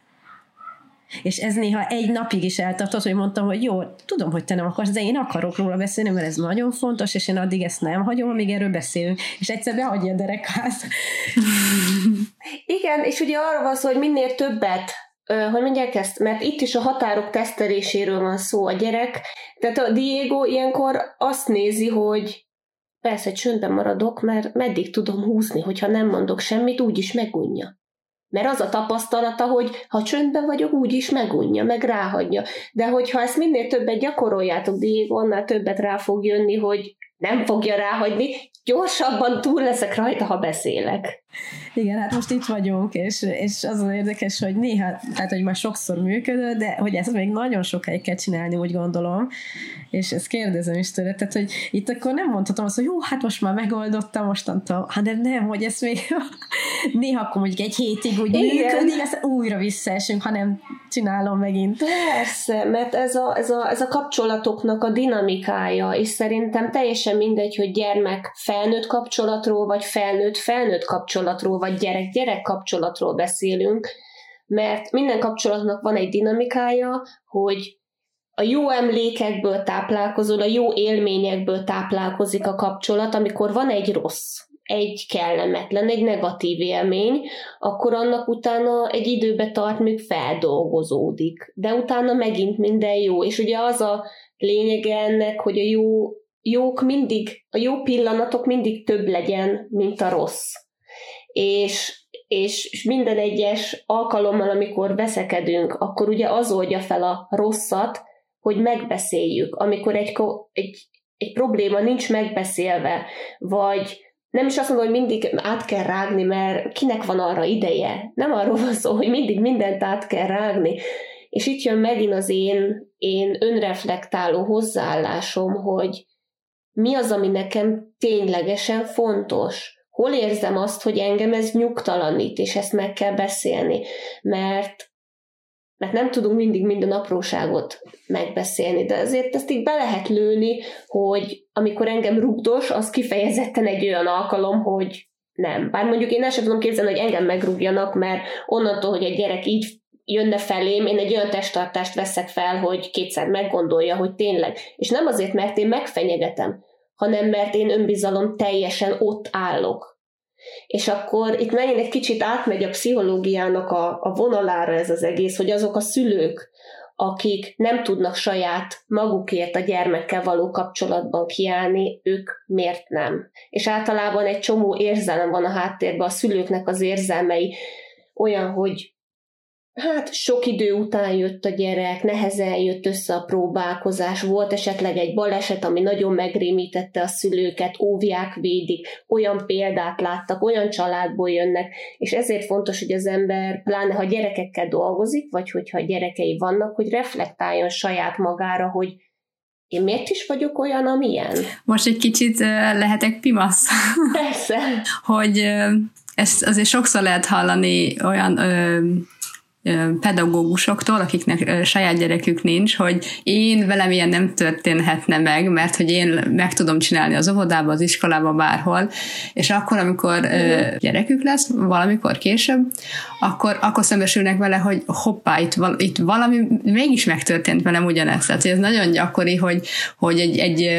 És ez néha egy napig is eltartott, hogy mondtam, hogy jó, tudom, hogy te nem akarsz, de én akarok róla beszélni, mert ez nagyon fontos, és én addig ezt nem hagyom, amíg erről beszélünk. És egyszer behagyja a derekház. Igen, és ugye arra van szó, hogy minél többet hogy mondják ezt, mert itt is a határok teszteléséről van szó a gyerek, tehát a Diego ilyenkor azt nézi, hogy persze csöndben maradok, mert meddig tudom húzni, hogyha nem mondok semmit, úgyis megunja. Mert az a tapasztalata, hogy ha csöndben vagyok, úgy is megunja, meg ráhagyja. De hogyha ezt minél többet gyakoroljátok, Diego, annál többet rá fog jönni, hogy nem fogja ráhagyni, gyorsabban túl leszek rajta, ha beszélek. Igen, hát most itt vagyunk, és, és az az érdekes, hogy néha, tehát hogy már sokszor működött, de hogy ezt még nagyon sokáig kell csinálni, úgy gondolom, és ezt kérdezem is tőle, tehát hogy itt akkor nem mondhatom azt, hogy jó, hát most már megoldottam mostantól, hanem nem, hogy ezt még néha akkor mondjuk egy hétig úgy Igen. működik, aztán újra visszaesünk, hanem csinálom megint. Persze, mert ez a, ez, a, ez a kapcsolatoknak a dinamikája, és szerintem teljesen mindegy, hogy gyermek felnőtt kapcsolatról, vagy felnőtt-felnőtt kapcsolatról, vagy gyerek-gyerek kapcsolatról beszélünk, mert minden kapcsolatnak van egy dinamikája, hogy a jó emlékekből táplálkozol, a jó élményekből táplálkozik a kapcsolat, amikor van egy rossz, egy kellemetlen, egy negatív élmény, akkor annak utána egy időbe tart, míg feldolgozódik. De utána megint minden jó. És ugye az a lényege ennek, hogy a jó, jók mindig, a jó pillanatok mindig több legyen, mint a rossz. És, és, minden egyes alkalommal, amikor veszekedünk, akkor ugye az oldja fel a rosszat, hogy megbeszéljük, amikor egy, egy, egy probléma nincs megbeszélve, vagy nem is azt mondom, hogy mindig át kell rágni, mert kinek van arra ideje. Nem arról van szó, hogy mindig mindent át kell rágni. És itt jön megint az én, én önreflektáló hozzáállásom, hogy mi az, ami nekem ténylegesen fontos. Hol érzem azt, hogy engem ez nyugtalanít, és ezt meg kell beszélni. Mert mert nem tudunk mindig minden apróságot megbeszélni, de azért ezt így be lehet lőni, hogy amikor engem rugdos, az kifejezetten egy olyan alkalom, hogy nem. Bár mondjuk én el sem tudom képzelni, hogy engem megrúgjanak, mert onnantól, hogy egy gyerek így jönne felém, én egy olyan testtartást veszek fel, hogy kétszer meggondolja, hogy tényleg. És nem azért, mert én megfenyegetem, hanem mert én önbizalom teljesen ott állok. És akkor itt megint egy kicsit átmegy a pszichológiának a, a vonalára ez az egész, hogy azok a szülők, akik nem tudnak saját magukért a gyermekkel való kapcsolatban kiállni, ők miért nem. És általában egy csomó érzelem van a háttérben, a szülőknek az érzelmei olyan, hogy Hát sok idő után jött a gyerek, nehezen jött össze a próbálkozás, volt esetleg egy baleset, ami nagyon megrémítette a szülőket, óvják, védik, olyan példát láttak, olyan családból jönnek, és ezért fontos, hogy az ember, pláne ha gyerekekkel dolgozik, vagy hogyha gyerekei vannak, hogy reflektáljon saját magára, hogy én miért is vagyok olyan, amilyen? Most egy kicsit lehetek pimasz. Persze. hogy ezt azért sokszor lehet hallani olyan uh, pedagógusoktól, akiknek saját gyerekük nincs, hogy én velem ilyen nem történhetne meg, mert hogy én meg tudom csinálni az óvodába, az iskolába, bárhol, és akkor, amikor gyerekük lesz, valamikor később, akkor, akkor szembesülnek vele, hogy hoppá, itt, val, itt valami mégis megtörtént velem ugyanezt. Tehát ez nagyon gyakori, hogy, hogy egy, egy,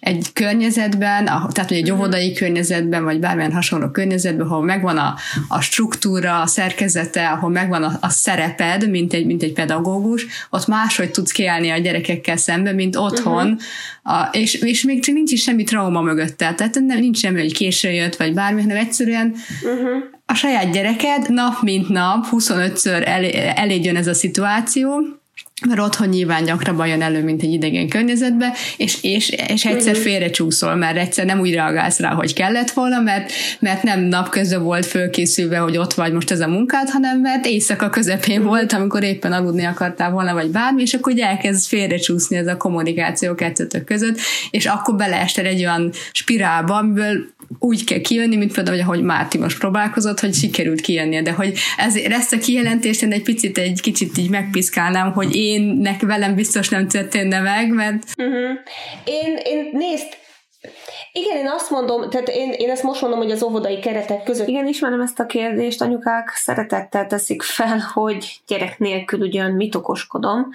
egy környezetben, tehát hogy egy mhm. óvodai környezetben, vagy bármilyen hasonló környezetben, ahol megvan a, a struktúra, a szerkezete, ahol megvan a, a szereped, mint egy, mint egy pedagógus, ott máshogy tudsz kiállni a gyerekekkel szemben, mint otthon, uh-huh. a, és, és még nincs is semmi trauma mögötte, tehát nem, nincs semmi, hogy késő jött, vagy bármi, hanem egyszerűen uh-huh. a saját gyereked nap mint nap, 25-ször elé, elé jön ez a szituáció, mert otthon nyilván gyakrabban jön elő, mint egy idegen környezetbe, és, és, és egyszer mhm. félrecsúszol, mert egyszer nem úgy reagálsz rá, hogy kellett volna, mert, mert nem napközben volt fölkészülve, hogy ott vagy most ez a munkád, hanem mert éjszaka közepén mhm. volt, amikor éppen aludni akartál volna, vagy bármi, és akkor elkezd félrecsúszni ez a kommunikáció kettőtök között, és akkor beleestel egy olyan spirálba, amiből úgy kell kijönni, mint például, ahogy Márti most próbálkozott, hogy sikerült kijönnie, de hogy ezért ezt a kijelentést én egy picit, egy kicsit így megpiszkálnám, hogy énnek velem biztos nem történne meg, mert... Uh-huh. Én, én nézd, igen, én azt mondom, tehát én, én ezt most mondom, hogy az óvodai keretek között. Igen, ismerem ezt a kérdést, anyukák szeretettel teszik fel, hogy gyerek nélkül ugyan mit okoskodom,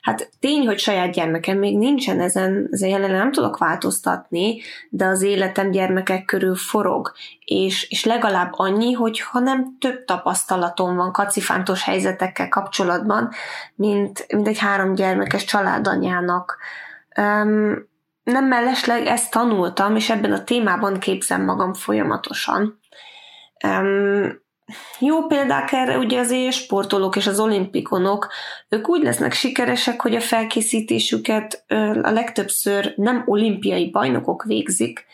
Hát tény, hogy saját gyermekem még nincsen ezen, ezen jelen nem tudok változtatni, de az életem gyermekek körül forog, és, és legalább annyi, hogy ha nem több tapasztalatom van kacifántos helyzetekkel kapcsolatban, mint, mint egy három gyermekes családanyának. Um, nem mellesleg ezt tanultam, és ebben a témában képzem magam folyamatosan. Um, jó példák erre ugye az sportolók és az olimpikonok, ők úgy lesznek sikeresek, hogy a felkészítésüket a legtöbbször nem olimpiai bajnokok végzik,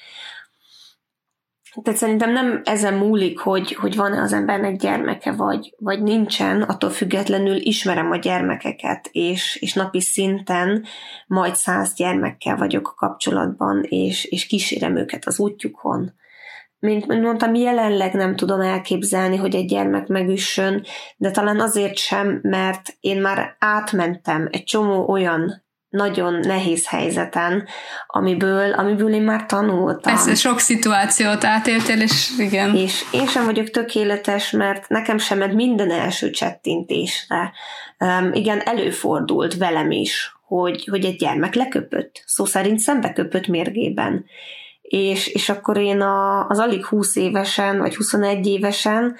tehát szerintem nem ezen múlik, hogy, hogy van-e az embernek gyermeke, vagy, vagy nincsen, attól függetlenül ismerem a gyermekeket, és, és napi szinten majd száz gyermekkel vagyok kapcsolatban, és, és kísérem őket az útjukon mint mondtam, jelenleg nem tudom elképzelni, hogy egy gyermek megüssön, de talán azért sem, mert én már átmentem egy csomó olyan nagyon nehéz helyzeten, amiből, amiből én már tanultam. Persze, sok szituációt átéltél, és igen. És én sem vagyok tökéletes, mert nekem sem ment minden első csettintésre. Um, igen, előfordult velem is, hogy, hogy egy gyermek leköpött, szó szerint szembeköpött mérgében és, és akkor én a, az alig 20 évesen, vagy 21 évesen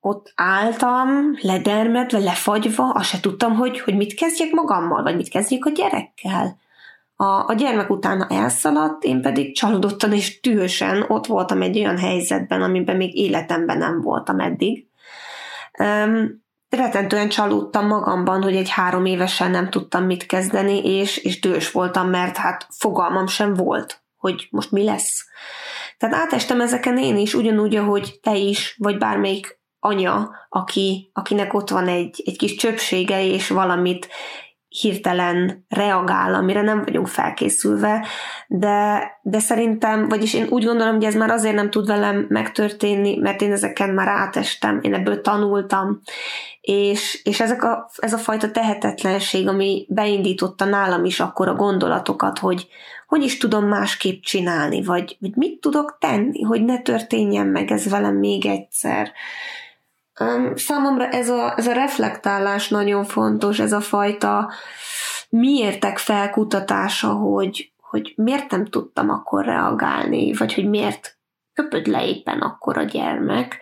ott álltam, ledermedve, lefagyva, azt se tudtam, hogy, hogy mit kezdjek magammal, vagy mit kezdjek a gyerekkel. A, a gyermek utána elszaladt, én pedig csalódottan és tűösen ott voltam egy olyan helyzetben, amiben még életemben nem voltam eddig. Um, retentően csalódtam magamban, hogy egy három évesen nem tudtam mit kezdeni, és, és dühös voltam, mert hát fogalmam sem volt, hogy most mi lesz. Tehát átestem ezeken én is, ugyanúgy, ahogy te is, vagy bármelyik anya, aki, akinek ott van egy, egy kis csöpsége, és valamit hirtelen reagál, amire nem vagyunk felkészülve, de, de szerintem, vagyis én úgy gondolom, hogy ez már azért nem tud velem megtörténni, mert én ezeken már átestem, én ebből tanultam, és, és ezek a, ez a fajta tehetetlenség, ami beindította nálam is akkor a gondolatokat, hogy hogy is tudom másképp csinálni, vagy, vagy mit tudok tenni, hogy ne történjen meg ez velem még egyszer. Számomra ez a, ez a reflektálás nagyon fontos, ez a fajta miértek felkutatása, hogy, hogy miért nem tudtam akkor reagálni, vagy hogy miért köpöd le éppen akkor a gyermek.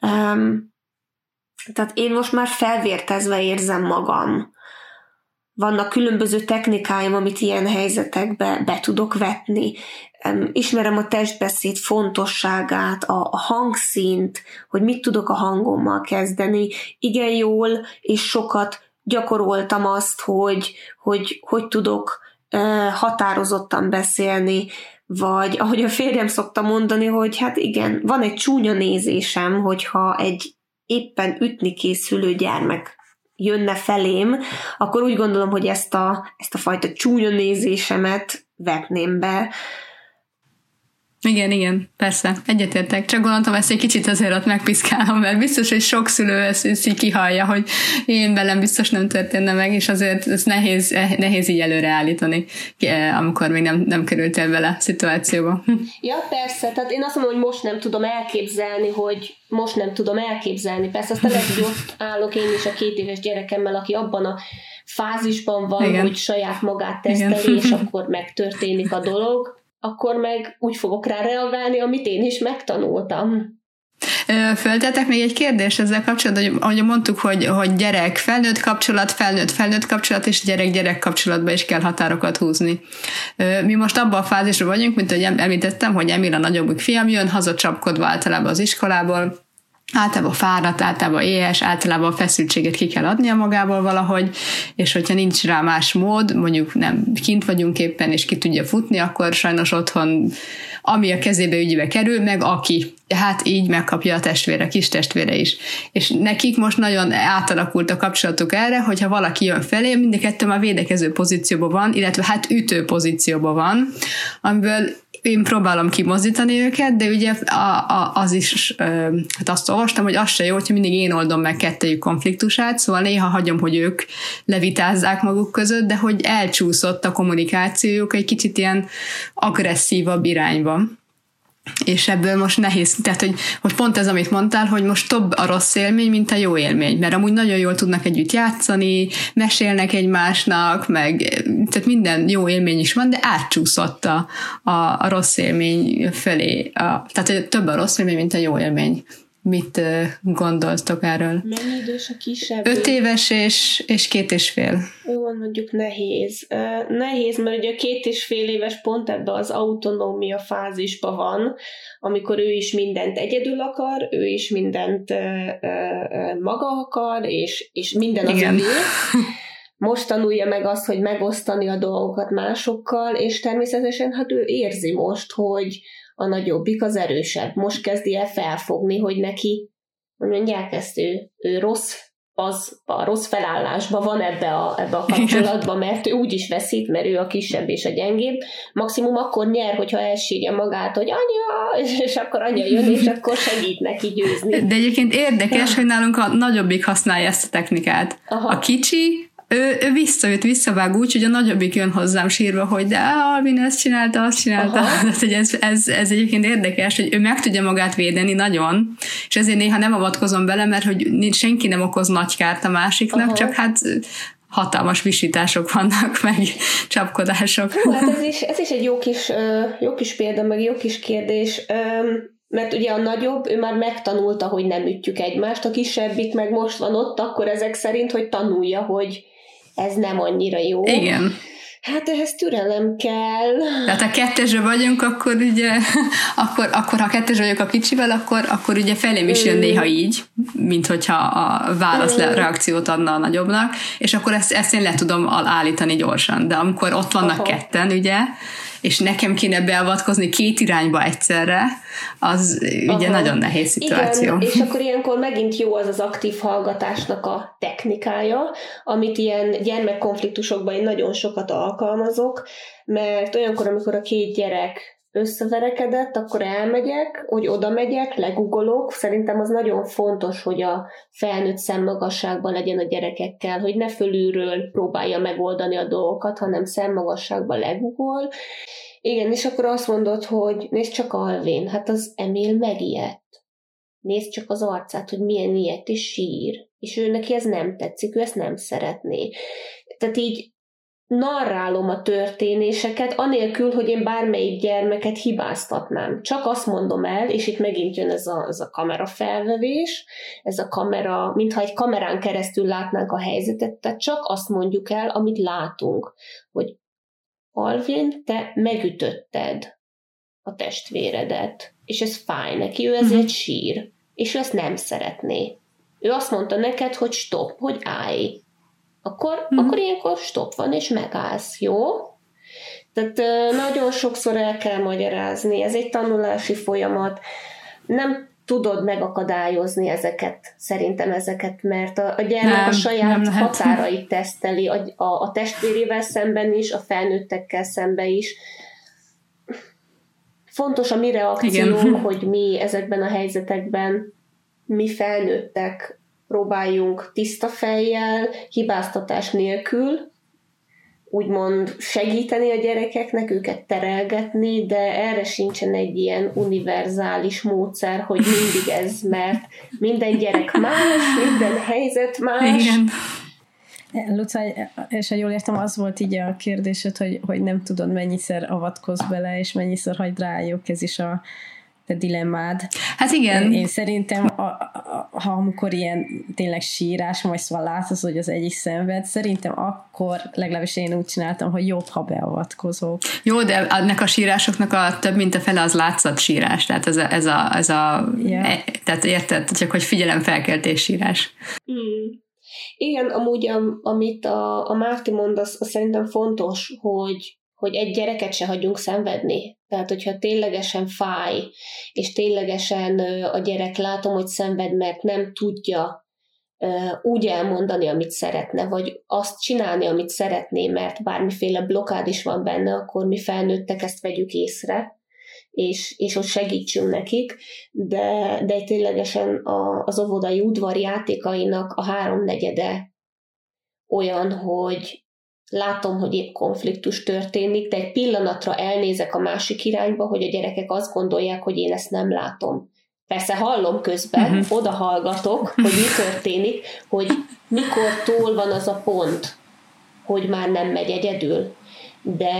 Um, tehát én most már felvértezve érzem magam. Vannak különböző technikáim, amit ilyen helyzetekbe be tudok vetni ismerem a testbeszéd fontosságát, a, hangszínt, hogy mit tudok a hangommal kezdeni. Igen jól és sokat gyakoroltam azt, hogy hogy, hogy tudok határozottan beszélni, vagy ahogy a férjem szokta mondani, hogy hát igen, van egy csúnya nézésem, hogyha egy éppen ütni készülő gyermek jönne felém, akkor úgy gondolom, hogy ezt a, ezt a fajta csúnya nézésemet vetném be, igen, igen, persze, egyetértek. Csak gondoltam, ezt egy kicsit azért ott megpiszkálom, mert biztos, hogy sok szülő ezt, ezt így kihallja, hogy én velem biztos nem történne meg, és azért ez nehéz, nehéz így előreállítani, amikor még nem, nem kerültél bele a szituációba. Ja, persze, tehát én azt mondom, hogy most nem tudom elképzelni, hogy most nem tudom elképzelni. Persze azt lehet, hogy ott állok én is a két éves gyerekemmel, aki abban a fázisban van, Igen. hogy saját magát teszteli, Igen. és akkor megtörténik a dolog akkor meg úgy fogok rá reagálni, amit én is megtanultam. Föltetek még egy kérdés ezzel kapcsolatban, hogy ahogy mondtuk, hogy, hogy gyerek felnőtt kapcsolat, felnőtt felnőtt kapcsolat, és gyerek gyerek kapcsolatban is kell határokat húzni. Mi most abban a fázisban vagyunk, mint ahogy említettem, hogy Emil a nagyobbik fiam jön, hazacsapkodva általában az iskolából, általában fáradt, általában éhes, általában a feszültséget ki kell adnia magából valahogy, és hogyha nincs rá más mód, mondjuk nem kint vagyunk éppen, és ki tudja futni, akkor sajnos otthon ami a kezébe ügybe kerül, meg aki. Hát így megkapja a testvére, a kis testvére is. És nekik most nagyon átalakult a kapcsolatuk erre, hogyha valaki jön felé, mind a kettő már védekező pozícióban van, illetve hát ütő pozícióban van, amiből én próbálom kimozdítani őket, de ugye a, a, az is, hát azt olvastam, hogy az se jó, hogyha mindig én oldom meg kettőjük konfliktusát, szóval néha hagyom, hogy ők levitázzák maguk között, de hogy elcsúszott a kommunikációjuk egy kicsit ilyen agresszívabb irányba és ebből most nehéz, tehát hogy, hogy pont ez, amit mondtál, hogy most több a rossz élmény, mint a jó élmény, mert amúgy nagyon jól tudnak együtt játszani, mesélnek egymásnak, meg tehát minden jó élmény is van, de átcsúszott a, a, a rossz élmény felé, a, tehát több a rossz élmény, mint a jó élmény. Mit gondoltok erről? Mennyi idős a kisebb? Öt éves és, és két és fél. Jó, mondjuk nehéz. Nehéz, mert ugye a két és fél éves pont ebbe az autonómia fázisba van, amikor ő is mindent egyedül akar, ő is mindent maga akar, és, és minden az Igen. Most tanulja meg azt, hogy megosztani a dolgokat másokkal, és természetesen hát ő érzi most, hogy, a nagyobbik az erősebb. Most kezdi el felfogni, hogy neki, hogy mondják ezt, ő, ő rossz az a rossz felállásban van ebbe a, ebbe a kapcsolatban, mert ő úgy is veszít, mert ő a kisebb és a gyengébb. Maximum akkor nyer, hogyha elsírja magát, hogy anya, és akkor anya jön, és akkor segít neki győzni. De egyébként érdekes, hogy nálunk a nagyobbik használja ezt a technikát. Aha. A kicsi ő, ő visszajött, visszavág úgy, hogy a nagyobbik jön hozzám sírva, hogy de Alvin ezt csinálta, azt csinálta. Tehát, hogy ez, ez, ez egyébként érdekes, hogy ő meg tudja magát védeni nagyon, és ezért néha nem avatkozom bele, mert hogy senki nem okoz nagy kárt a másiknak, Aha. csak hát hatalmas visítások vannak, meg csapkodások. Hú, hát ez is, ez is egy jó kis, jó kis példa, meg jó kis kérdés mert ugye a nagyobb, ő már megtanulta, hogy nem ütjük egymást, a kisebbik meg most van ott, akkor ezek szerint, hogy tanulja, hogy ez nem annyira jó. Igen. Hát ehhez türelem kell. Tehát ha kettesre vagyunk, akkor ugye, akkor, akkor ha kettes vagyok a kicsivel, akkor, akkor ugye felém is jön mm. néha így, mint hogyha a válasz mm. reakciót adna a nagyobbnak, és akkor ezt, ezt én le tudom állítani gyorsan. De amikor ott vannak Aha. ketten, ugye, és nekem kéne beavatkozni két irányba egyszerre, az ugye Aha. nagyon nehéz szituáció. Igen, és akkor ilyenkor megint jó az az aktív hallgatásnak a technikája, amit ilyen gyermekkonfliktusokban én nagyon sokat alkalmazok, mert olyankor, amikor a két gyerek összeverekedett, akkor elmegyek, hogy oda megyek, legugolok. Szerintem az nagyon fontos, hogy a felnőtt szemmagasságban legyen a gyerekekkel, hogy ne fölülről próbálja megoldani a dolgokat, hanem szemmagasságban legugol. Igen, és akkor azt mondod, hogy nézd csak Alvin, hát az Emil megijedt. Nézd csak az arcát, hogy milyen ilyet, és sír. És ő neki ez nem tetszik, ő ezt nem szeretné. Tehát így narrálom a történéseket, anélkül, hogy én bármelyik gyermeket hibáztatnám. Csak azt mondom el, és itt megint jön ez a, ez a kamera felvevés, ez a kamera, mintha egy kamerán keresztül látnánk a helyzetet, tehát csak azt mondjuk el, amit látunk, hogy Alvin, te megütötted a testvéredet, és ez fáj neki, ő ezért uh-huh. sír, és ő ezt nem szeretné. Ő azt mondta neked, hogy stop, hogy állj akkor, mm. akkor ilyenkor stop van, és megállsz, jó? Tehát nagyon sokszor el kell magyarázni, ez egy tanulási folyamat, nem tudod megakadályozni ezeket, szerintem ezeket, mert a, a gyermek nem, a saját határait teszteli, a, a, a testvérével szemben is, a felnőttekkel szemben is. Fontos a mi reakciónk, hogy mi ezekben a helyzetekben, mi felnőttek próbáljunk tiszta fejjel, hibáztatás nélkül, úgymond segíteni a gyerekeknek, őket terelgetni, de erre sincsen egy ilyen univerzális módszer, hogy mindig ez, mert minden gyerek más, minden helyzet más. Igen. Luca, és ha jól értem, az volt így a kérdésed, hogy, hogy nem tudod mennyiszer avatkoz bele, és mennyiszer hagy rájuk, ez is a, dilemmád. Hát igen. Én szerintem, a, a, ha amikor ilyen tényleg sírás, majd szóval látsz, hogy az egyik szenved, szerintem akkor legalábbis én úgy csináltam, hogy jobb, ha beavatkozok. Jó, de ennek a sírásoknak a több mint a fele az látszat sírás, tehát ez a, ez a, ez a yeah. e, tehát érted, csak hogy figyelem felkeltés sírás. Hmm. Igen, amúgy amit a, a Márti mond, az, az szerintem fontos, hogy hogy egy gyereket se hagyjunk szenvedni. Tehát, hogyha ténylegesen fáj, és ténylegesen a gyerek látom, hogy szenved, mert nem tudja úgy elmondani, amit szeretne, vagy azt csinálni, amit szeretné, mert bármiféle blokád is van benne, akkor mi felnőttek ezt vegyük észre, és, és ott segítsünk nekik, de, de ténylegesen a, az óvodai udvar játékainak a háromnegyede olyan, hogy látom, hogy épp konfliktus történik, de egy pillanatra elnézek a másik irányba, hogy a gyerekek azt gondolják, hogy én ezt nem látom. Persze hallom közben, uh-huh. oda hallgatok, hogy mi történik, hogy mikor túl van az a pont, hogy már nem megy egyedül. De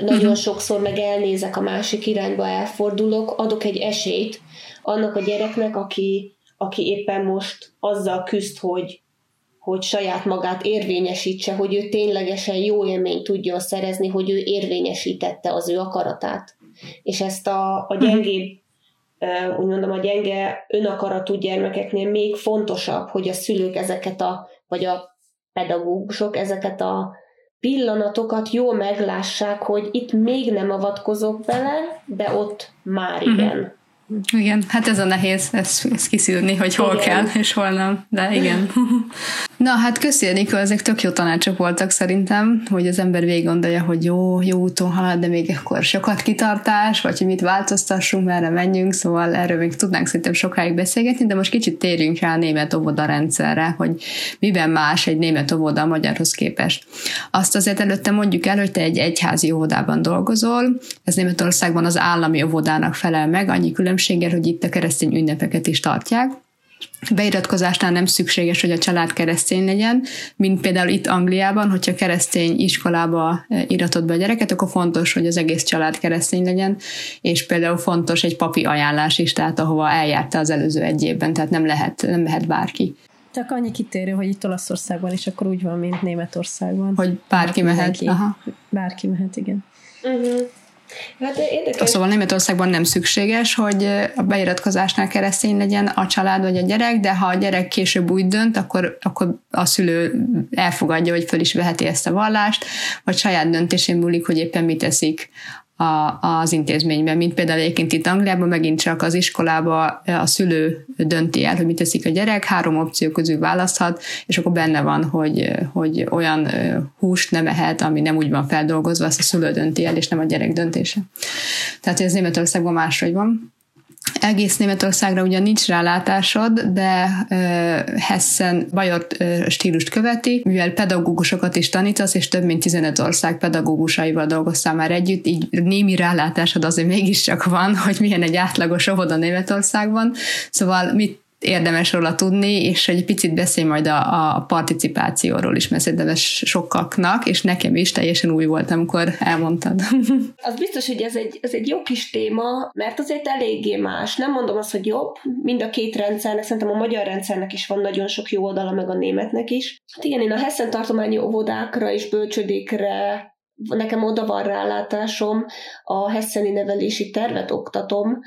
nagyon uh-huh. sokszor meg elnézek a másik irányba, elfordulok, adok egy esélyt annak a gyereknek, aki, aki éppen most azzal küzd, hogy hogy saját magát érvényesítse, hogy ő ténylegesen jó élményt tudjon szerezni, hogy ő érvényesítette az ő akaratát. És ezt a, a gyengébb, úgy mondom, a gyenge önakaratú gyermekeknél még fontosabb, hogy a szülők ezeket a, vagy a pedagógusok ezeket a pillanatokat jól meglássák, hogy itt még nem avatkozok bele, de ott már mhm. igen. Uh-huh. Igen, hát ez a nehéz, ezt, ezt kiszűrni, hogy hol igen. kell, és hol nem, de igen. Na, hát köszi, Enikő, ezek tök jó tanácsok voltak szerintem, hogy az ember végig gondolja, hogy jó, jó úton halad, de még akkor sokat kitartás, vagy hogy mit változtassunk, merre menjünk, szóval erről még tudnánk szerintem sokáig beszélgetni, de most kicsit térjünk rá a német óvoda rendszerre, hogy miben más egy német óvoda a magyarhoz képest. Azt azért előtte mondjuk el, hogy te egy egyházi óvodában dolgozol, ez Németországban az állami óvodának felel meg, annyi különbséggel, hogy itt a keresztény ünnepeket is tartják, Beiratkozásnál nem szükséges, hogy a család keresztény legyen, mint például itt Angliában, hogyha keresztény iskolába e, iratod be a gyereket, akkor fontos, hogy az egész család keresztény legyen, és például fontos egy papi ajánlás is, tehát ahova eljárta az előző egy évben, tehát nem lehet, nem lehet bárki. Csak annyi kitérő, hogy itt Olaszországban is akkor úgy van, mint Németországban. Hogy bárki mehet. Mindenki. Aha. Bárki mehet, igen. Uh-huh. Hát érdekes. Szóval Németországban nem szükséges, hogy a beiratkozásnál keresztény legyen a család vagy a gyerek, de ha a gyerek később úgy dönt, akkor, akkor a szülő elfogadja, hogy föl is veheti ezt a vallást, vagy saját döntésén múlik, hogy éppen mit teszik a, az intézményben, mint például egyébként itt Angliában megint csak az iskolába a szülő dönti el, hogy mit teszik a gyerek, három opció közül választhat, és akkor benne van, hogy, hogy olyan húst nem ehet, ami nem úgy van feldolgozva, azt a szülő dönti el, és nem a gyerek döntése. Tehát ez Németországban máshogy van. Egész Németországra ugyan nincs rálátásod, de uh, Hessen Bajor uh, stílust követi, mivel pedagógusokat is tanítasz, és több mint 15 ország pedagógusaival dolgoztál már együtt, így némi rálátásod azért mégiscsak van, hogy milyen egy átlagos óvoda Németországban. Szóval mit érdemes róla tudni, és egy picit beszélj majd a, a participációról is, mert szerintem ez sokaknak, és nekem is teljesen új volt, amikor elmondtad. Az biztos, hogy ez egy, ez egy jó kis téma, mert azért eléggé más. Nem mondom azt, hogy jobb, mind a két rendszernek, szerintem a magyar rendszernek is van nagyon sok jó oldala, meg a németnek is. Hát igen, én a Hessen tartományi óvodákra és bölcsödékre nekem oda van rálátásom, a Hesseni nevelési tervet oktatom,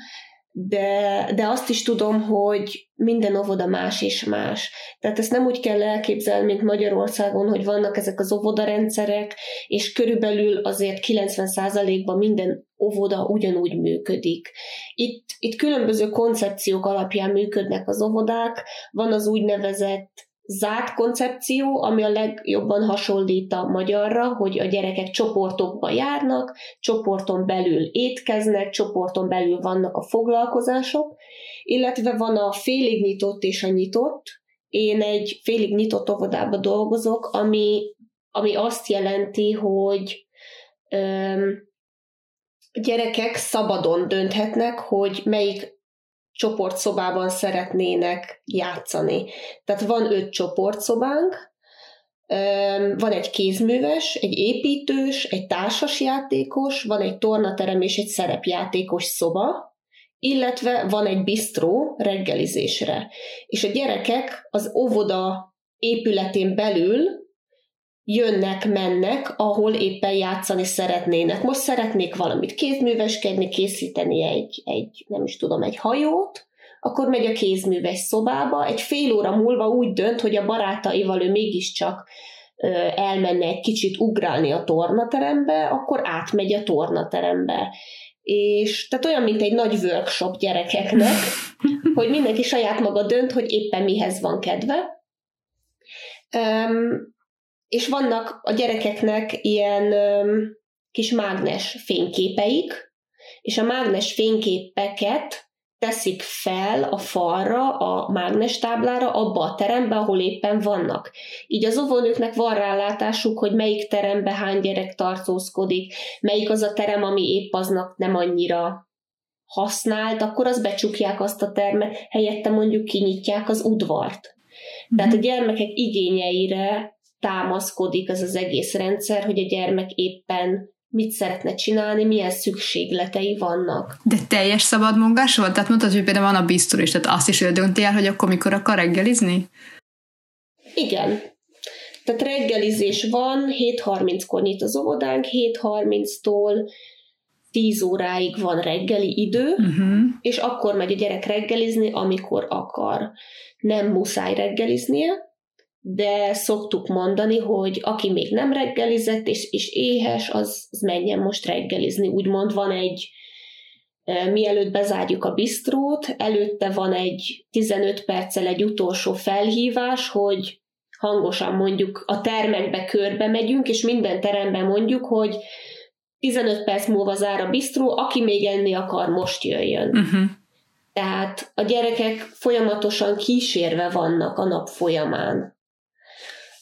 de, de azt is tudom, hogy minden óvoda más és más. Tehát ezt nem úgy kell elképzelni, mint Magyarországon, hogy vannak ezek az óvodarendszerek, és körülbelül azért 90%-ban minden óvoda ugyanúgy működik. Itt, itt különböző koncepciók alapján működnek az óvodák, van az úgynevezett zárt koncepció, ami a legjobban hasonlít a magyarra, hogy a gyerekek csoportokba járnak, csoporton belül étkeznek, csoporton belül vannak a foglalkozások, illetve van a félig nyitott és a nyitott. Én egy félig nyitott óvodában dolgozok, ami, ami azt jelenti, hogy öm, gyerekek szabadon dönthetnek, hogy melyik csoportszobában szeretnének játszani. Tehát van öt csoportszobánk, van egy kézműves, egy építős, egy társasjátékos, van egy tornaterem és egy szerepjátékos szoba, illetve van egy bistró reggelizésre. És a gyerekek az óvoda épületén belül jönnek, mennek, ahol éppen játszani szeretnének. Most szeretnék valamit kézműveskedni, készíteni egy, egy, nem is tudom, egy hajót, akkor megy a kézműves szobába, egy fél óra múlva úgy dönt, hogy a barátaival ő mégiscsak elmenne egy kicsit ugrálni a tornaterembe, akkor átmegy a tornaterembe. És tehát olyan, mint egy nagy workshop gyerekeknek, hogy mindenki saját maga dönt, hogy éppen mihez van kedve. Um, és vannak a gyerekeknek ilyen kis mágnes fényképeik, és a mágnes fényképeket teszik fel a falra, a mágnes táblára, abba a terembe, ahol éppen vannak. Így az óvónőknek van rálátásuk, hogy melyik terembe hány gyerek tartózkodik, melyik az a terem, ami épp aznak nem annyira használt, akkor az becsukják azt a termet, helyette mondjuk kinyitják az udvart. Mm-hmm. Tehát a gyermekek igényeire támaszkodik ez az egész rendszer, hogy a gyermek éppen mit szeretne csinálni, milyen szükségletei vannak. De teljes szabad mozgás volt? Tehát mondtad, hogy például van a biztos is, tehát azt is ő dönti el, hogy akkor mikor akar reggelizni? Igen. Tehát reggelizés van, 7.30-kor nyit az óvodánk, 7.30-tól 10 óráig van reggeli idő, uh-huh. és akkor megy a gyerek reggelizni, amikor akar. Nem muszáj reggeliznie, de szoktuk mondani, hogy aki még nem reggelizett és, és éhes, az, az menjen most reggelizni. Úgymond van egy, e, mielőtt bezárjuk a bistrót, előtte van egy 15 perccel egy utolsó felhívás, hogy hangosan mondjuk a termekbe körbe megyünk, és minden teremben mondjuk, hogy 15 perc múlva zár a bistró, aki még enni akar, most jöjjön. Uh-huh. Tehát a gyerekek folyamatosan kísérve vannak a nap folyamán.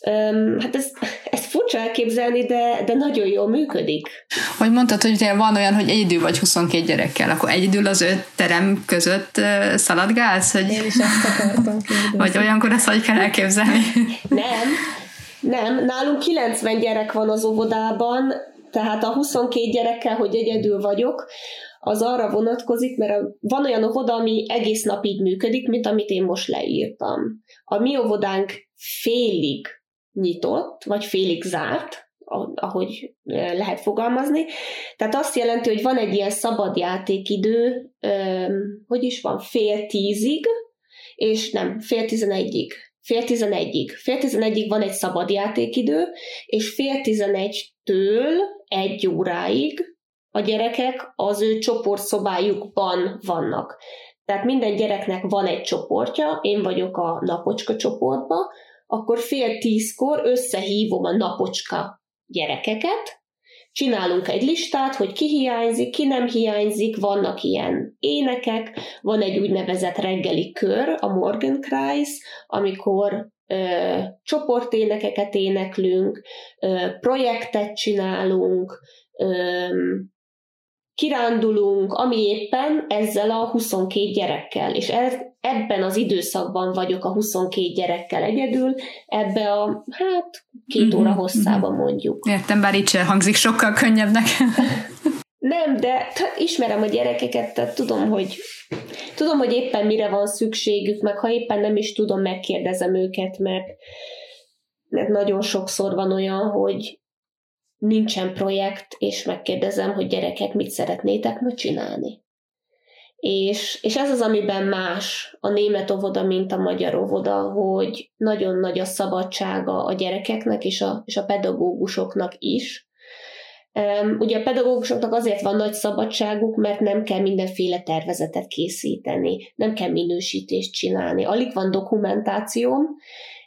Um, hát ez, ez furcsa elképzelni, de, de nagyon jól működik. Hogy mondtad, hogy van olyan, hogy egyedül vagy 22 gyerekkel, akkor egyedül az öt terem között szaladgálsz? Hogy, Én is ezt akartam kérdezni. Vagy olyankor ezt hogy kell elképzelni? Nem, nem. Nálunk 90 gyerek van az óvodában, tehát a 22 gyerekkel, hogy egyedül vagyok, az arra vonatkozik, mert van olyan óvoda, ami egész nap így működik, mint amit én most leírtam. A mi óvodánk félig nyitott, vagy félig zárt, ahogy lehet fogalmazni. Tehát azt jelenti, hogy van egy ilyen szabad játékidő, hogy is van, fél tízig, és nem, fél tizenegyig. Fél tizenegyig. Fél tizenegyig van egy szabad játékidő, és fél tizenegytől egy óráig a gyerekek az ő csoportszobájukban vannak. Tehát minden gyereknek van egy csoportja, én vagyok a napocska csoportba, akkor fél tízkor összehívom a napocska gyerekeket, csinálunk egy listát, hogy ki hiányzik, ki nem hiányzik, vannak ilyen énekek, van egy úgynevezett reggeli kör, a Morgenkreis, amikor ö, csoporténekeket éneklünk, ö, projektet csinálunk, ö, kirándulunk, ami éppen ezzel a 22 gyerekkel, és ez, ebben az időszakban vagyok a 22 gyerekkel egyedül, ebbe a, hát, két óra mhm, hosszában mhm. mondjuk. Értem, bár itt sem hangzik sokkal könnyebbnek. Nem, de ismerem a gyerekeket, tehát tudom, hogy tudom, hogy éppen mire van szükségük, meg ha éppen nem is tudom, megkérdezem őket, mert, mert nagyon sokszor van olyan, hogy nincsen projekt, és megkérdezem, hogy gyerekek, mit szeretnétek ma csinálni. És, és ez az, amiben más a német óvoda, mint a magyar óvoda, hogy nagyon nagy a szabadsága a gyerekeknek és a, és a pedagógusoknak is. Ugye a pedagógusoknak azért van nagy szabadságuk, mert nem kell mindenféle tervezetet készíteni, nem kell minősítést csinálni, alig van dokumentációm,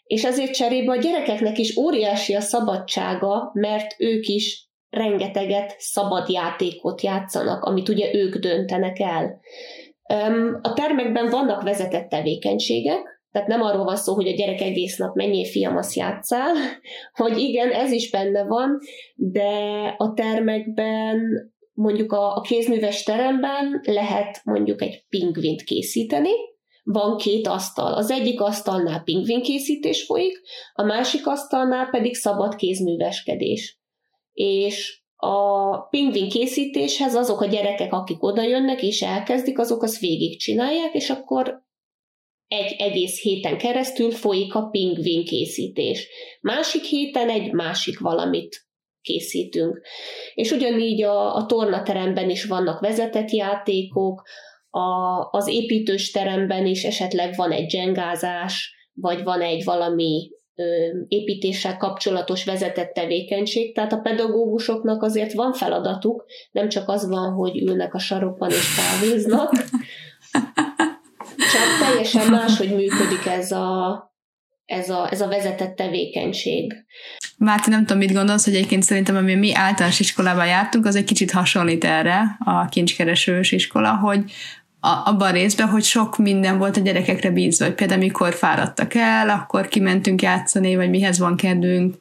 és ezért cserébe a gyerekeknek is óriási a szabadsága, mert ők is rengeteget szabad játékot játszanak, amit ugye ők döntenek el. A termekben vannak vezetett tevékenységek, tehát nem arról van szó, hogy a gyerek egész nap mennyi fiam, azt játszál, hogy igen, ez is benne van, de a termekben mondjuk a, a kézműves teremben lehet mondjuk egy pingvint készíteni, van két asztal. Az egyik asztalnál pingvinkészítés folyik, a másik asztalnál pedig szabad kézműveskedés. És a pingvin készítéshez azok a gyerekek, akik oda jönnek és elkezdik, azok azt végigcsinálják, és akkor egy egész héten keresztül folyik a pingvin készítés. Másik héten egy másik valamit készítünk. És ugyanígy a, a tornateremben is vannak vezetett játékok, a, az építős teremben is esetleg van egy dzsengázás, vagy van egy valami építéssel kapcsolatos vezetett tevékenység, tehát a pedagógusoknak azért van feladatuk, nem csak az van, hogy ülnek a sarokban és kávéznak, csak teljesen máshogy működik ez a, ez a, ez a vezetett tevékenység. Márti, nem tudom, mit gondolsz, hogy egyébként szerintem, ami mi általános iskolában jártunk, az egy kicsit hasonlít erre, a kincskeresős iskola, hogy abban a részben, hogy sok minden volt a gyerekekre bízva, hogy például mikor fáradtak el, akkor kimentünk játszani, vagy mihez van kedvünk,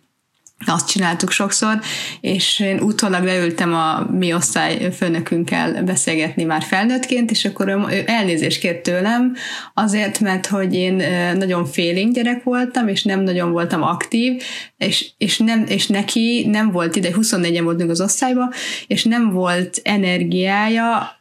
azt csináltuk sokszor, és én utólag leültem a mi osztály főnökünkkel beszélgetni már felnőttként, és akkor ő elnézést kért tőlem azért, mert hogy én nagyon félénk gyerek voltam, és nem nagyon voltam aktív, és, és, nem, és neki nem volt ide, 24-en voltunk az osztályba, és nem volt energiája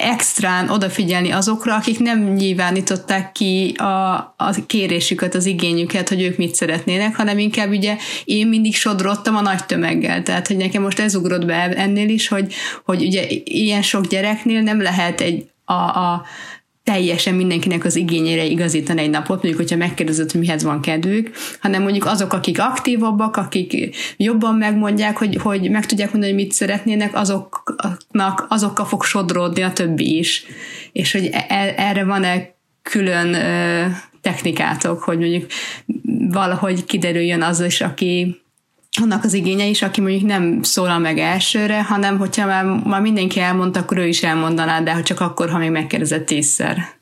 extrán odafigyelni azokra, akik nem nyilvánították ki a, a kérésüket, az igényüket, hogy ők mit szeretnének, hanem inkább ugye én mindig sodrottam a nagy tömeggel. Tehát, hogy nekem most ez ugrott be ennél is, hogy, hogy ugye ilyen sok gyereknél nem lehet egy a, a teljesen mindenkinek az igényére igazítani egy napot, mondjuk, hogyha megkérdezed, hogy mihez van kedvük, hanem mondjuk azok, akik aktívabbak, akik jobban megmondják, hogy, hogy meg tudják mondani, hogy mit szeretnének, azoknak, azokkal fog sodródni a többi is. És hogy e, erre van-e külön technikátok, hogy mondjuk valahogy kiderüljön az is, aki annak az igénye is, aki mondjuk nem szólal meg elsőre, hanem hogyha már, már mindenki elmondta, akkor ő is elmondaná, de csak akkor, ha még megkérdezett tízszer.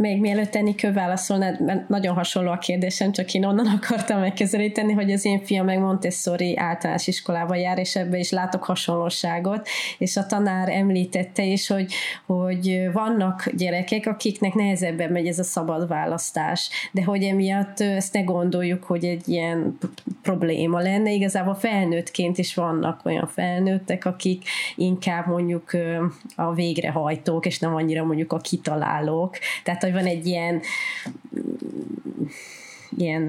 Még mielőtt Enikő válaszolnád, mert nagyon hasonló a kérdésem, csak én onnan akartam megközelíteni, hogy az én fiam meg Montessori általános iskolába jár, és ebbe is látok hasonlóságot, és a tanár említette is, hogy, hogy vannak gyerekek, akiknek nehezebben megy ez a szabad választás, de hogy emiatt ezt ne gondoljuk, hogy egy ilyen probléma lenne, igazából felnőttként is vannak olyan felnőttek, akik inkább mondjuk a végrehajtók, és nem annyira mondjuk a kitalálók. Tehát, hogy van egy ilyen ilyen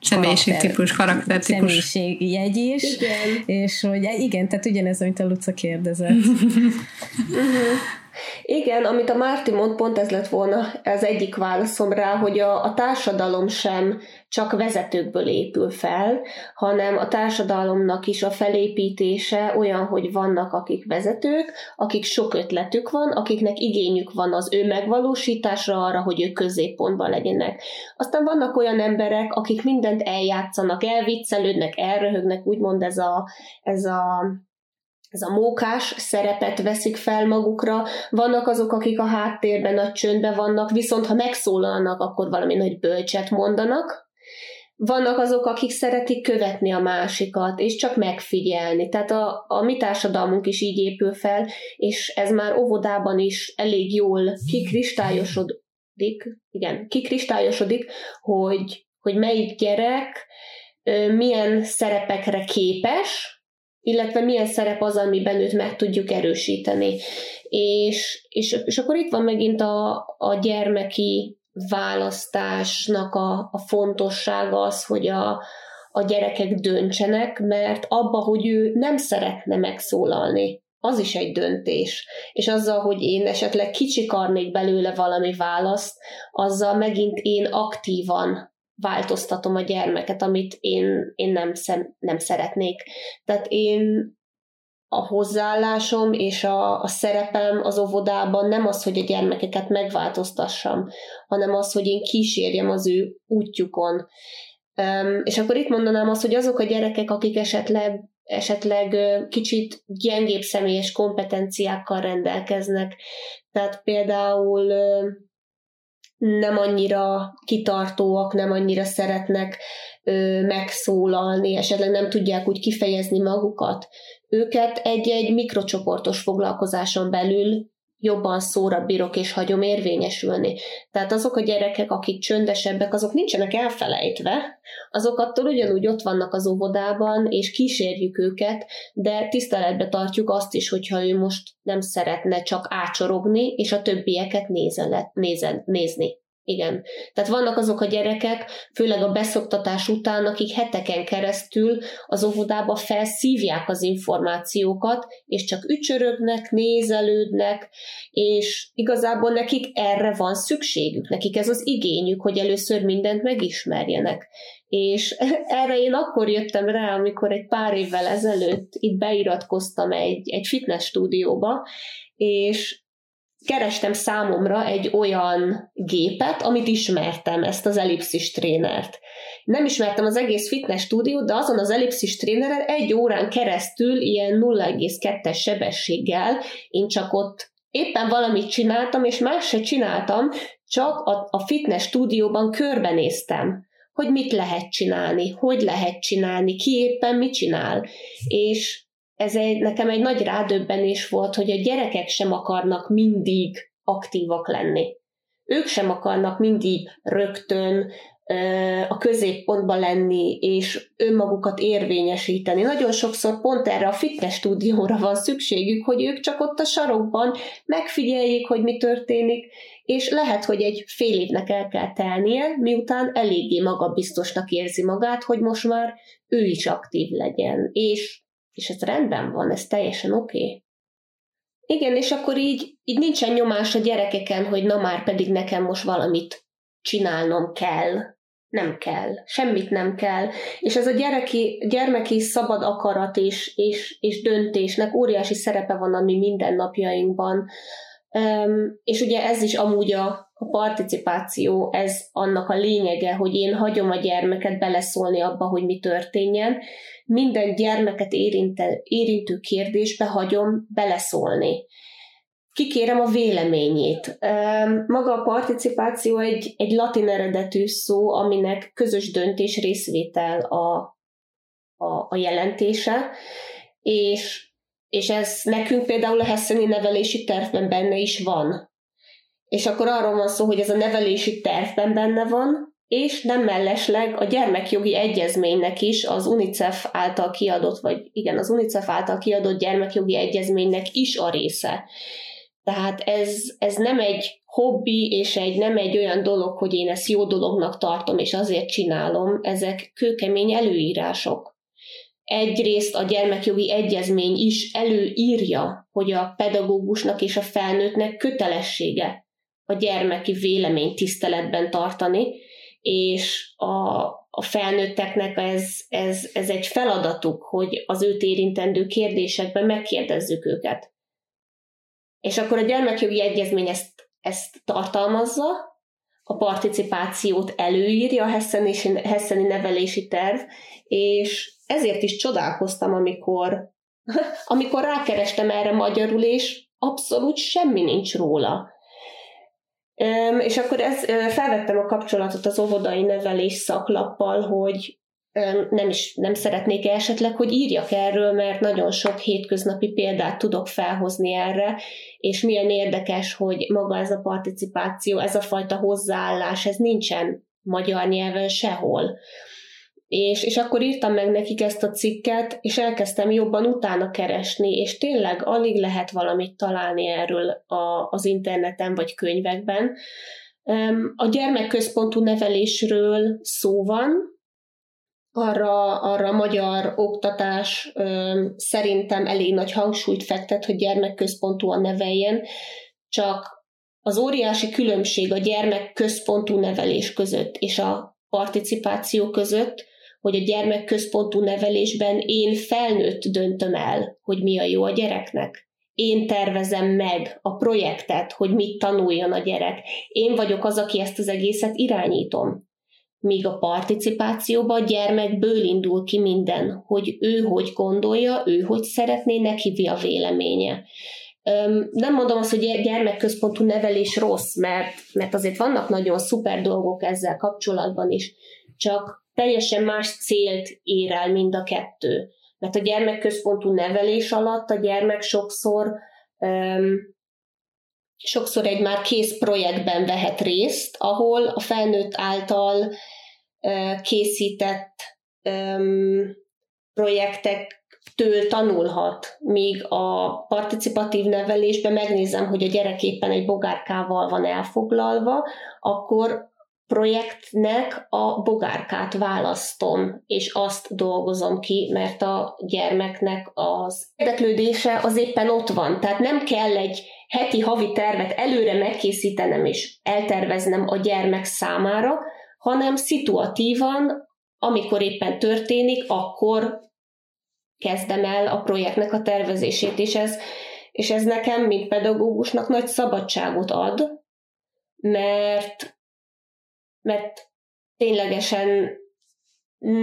Személyiségtípus, karaktertípus. Személyiségjegy is, igen. és hogy igen, tehát ugyanez, amit a Luca kérdezett. uh-huh. Igen, amit a Márti mond, pont ez lett volna az egyik válaszom rá, hogy a, a társadalom sem csak vezetőkből épül fel, hanem a társadalomnak is a felépítése olyan, hogy vannak akik vezetők, akik sok ötletük van, akiknek igényük van az ő megvalósításra arra, hogy ők középpontban legyenek. Aztán vannak olyan emberek, akik mindent eljátszanak, elviccelődnek, elröhögnek, úgymond ez a, ez a ez a mókás szerepet veszik fel magukra, vannak azok, akik a háttérben nagy csöndben vannak, viszont ha megszólalnak, akkor valami nagy bölcset mondanak, vannak azok, akik szeretik követni a másikat, és csak megfigyelni. Tehát a, a mi társadalmunk is így épül fel, és ez már óvodában is elég jól kikristályosodik, igen, kikristályosodik, hogy, hogy melyik gyerek milyen szerepekre képes, illetve milyen szerep az, amiben őt meg tudjuk erősíteni. És, és, és akkor itt van megint a, a gyermeki választásnak a, a fontossága az, hogy a, a gyerekek döntsenek, mert abba, hogy ő nem szeretne megszólalni, az is egy döntés. És azzal, hogy én esetleg kicsikarnék belőle valami választ, azzal megint én aktívan változtatom a gyermeket, amit én, én nem, szem, nem szeretnék. Tehát én a hozzáállásom és a, a szerepem az óvodában nem az, hogy a gyermekeket megváltoztassam, hanem az, hogy én kísérjem az ő útjukon. Um, és akkor itt mondanám azt, hogy azok a gyerekek, akik esetleg esetleg kicsit gyengébb személyes kompetenciákkal rendelkeznek. Tehát például nem annyira kitartóak, nem annyira szeretnek megszólalni, esetleg nem tudják úgy kifejezni magukat. Őket egy-egy mikrocsoportos foglalkozáson belül jobban szóra bírok és hagyom érvényesülni. Tehát azok a gyerekek, akik csöndesebbek, azok nincsenek elfelejtve, azok attól ugyanúgy ott vannak az óvodában, és kísérjük őket, de tiszteletbe tartjuk azt is, hogyha ő most nem szeretne csak ácsorogni, és a többieket nézen, nézen, nézni. Igen. Tehát vannak azok a gyerekek, főleg a beszoktatás után, akik heteken keresztül az óvodába felszívják az információkat, és csak ücsörögnek, nézelődnek, és igazából nekik erre van szükségük, nekik ez az igényük, hogy először mindent megismerjenek. És erre én akkor jöttem rá, amikor egy pár évvel ezelőtt itt beiratkoztam egy, egy fitness stúdióba, és kerestem számomra egy olyan gépet, amit ismertem, ezt az ellipszis trénert. Nem ismertem az egész fitness stúdiót, de azon az ellipszis tréneren egy órán keresztül ilyen 0,2-es sebességgel én csak ott éppen valamit csináltam, és más se csináltam, csak a, a fitness stúdióban körbenéztem, hogy mit lehet csinálni, hogy lehet csinálni, ki éppen mit csinál. És ez egy, nekem egy nagy rádöbbenés volt, hogy a gyerekek sem akarnak mindig aktívak lenni. Ők sem akarnak mindig rögtön a középpontba lenni, és önmagukat érvényesíteni. Nagyon sokszor pont erre a fitness stúdióra van szükségük, hogy ők csak ott a sarokban megfigyeljék, hogy mi történik, és lehet, hogy egy fél évnek el kell telnie, miután eléggé magabiztosnak érzi magát, hogy most már ő is aktív legyen, és és ez rendben van, ez teljesen oké. Okay. Igen, és akkor így, így nincsen nyomás a gyerekeken, hogy na már pedig nekem most valamit csinálnom kell. Nem kell. Semmit nem kell. És ez a gyereki, gyermeki szabad akarat és, és, és döntésnek óriási szerepe van a mi mindennapjainkban. Um, és ugye ez is amúgy a, a participáció, ez annak a lényege, hogy én hagyom a gyermeket beleszólni abba, hogy mi történjen, minden gyermeket érinte, érintő kérdésbe hagyom beleszólni. kikérem a véleményét. Maga a participáció egy, egy latin eredetű szó, aminek közös döntés részvétel a, a, a jelentése, és, és ez nekünk például a Hesseni nevelési tervben benne is van. És akkor arról van szó, hogy ez a nevelési tervben benne van, és nem mellesleg a gyermekjogi egyezménynek is az UNICEF által kiadott, vagy igen, az UNICEF által kiadott gyermekjogi egyezménynek is a része. Tehát ez, ez nem egy hobbi, és egy, nem egy olyan dolog, hogy én ezt jó dolognak tartom, és azért csinálom, ezek kőkemény előírások. Egyrészt a gyermekjogi egyezmény is előírja, hogy a pedagógusnak és a felnőttnek kötelessége a gyermeki vélemény tiszteletben tartani, és a, a felnőtteknek ez, ez, ez egy feladatuk, hogy az őt érintendő kérdésekben megkérdezzük őket. És akkor a gyermekjogi egyezmény ezt, ezt tartalmazza, a participációt előírja a Hesseni, Hesseni nevelési terv, és ezért is csodálkoztam, amikor, amikor rákerestem erre magyarul, és abszolút semmi nincs róla. És akkor ez, felvettem a kapcsolatot az óvodai nevelés szaklappal, hogy nem is nem szeretnék esetleg, hogy írjak erről, mert nagyon sok hétköznapi példát tudok felhozni erre, és milyen érdekes, hogy maga ez a participáció, ez a fajta hozzáállás, ez nincsen magyar nyelven sehol. És, és akkor írtam meg nekik ezt a cikket, és elkezdtem jobban utána keresni, és tényleg alig lehet valamit találni erről a, az interneten vagy könyvekben. A gyermekközpontú nevelésről szó van, arra, arra a magyar oktatás szerintem elég nagy hangsúlyt fektet, hogy gyermekközpontúan neveljen, csak az óriási különbség a gyermekközpontú nevelés között és a participáció között, hogy a gyermekközpontú nevelésben én felnőtt döntöm el, hogy mi a jó a gyereknek. Én tervezem meg a projektet, hogy mit tanuljon a gyerek. Én vagyok az, aki ezt az egészet irányítom míg a participációban a gyermekből indul ki minden, hogy ő hogy gondolja, ő hogy szeretné, neki a véleménye. Nem mondom azt, hogy gyermekközpontú nevelés rossz, mert, mert azért vannak nagyon szuper dolgok ezzel kapcsolatban is, csak teljesen más célt ér el mind a kettő. Mert a gyermekközpontú nevelés alatt a gyermek sokszor um, sokszor egy már kész projektben vehet részt, ahol a felnőtt által készített projektektől tanulhat, míg a participatív nevelésben megnézem, hogy a gyerek éppen egy bogárkával van elfoglalva, akkor projektnek a bogárkát választom, és azt dolgozom ki, mert a gyermeknek az érdeklődése az éppen ott van. Tehát nem kell egy heti, havi tervet előre megkészítenem és elterveznem a gyermek számára, hanem szituatívan, amikor éppen történik, akkor kezdem el a projektnek a tervezését, és ez, és ez nekem, mint pedagógusnak nagy szabadságot ad, mert, mert ténylegesen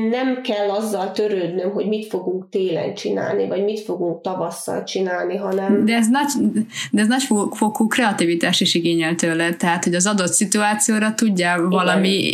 nem kell azzal törődnöm, hogy mit fogunk télen csinálni, vagy mit fogunk tavasszal csinálni, hanem... De ez nagy, de ez nagy fokú kreativitás is igényel tőle, tehát, hogy az adott szituációra tudja valami,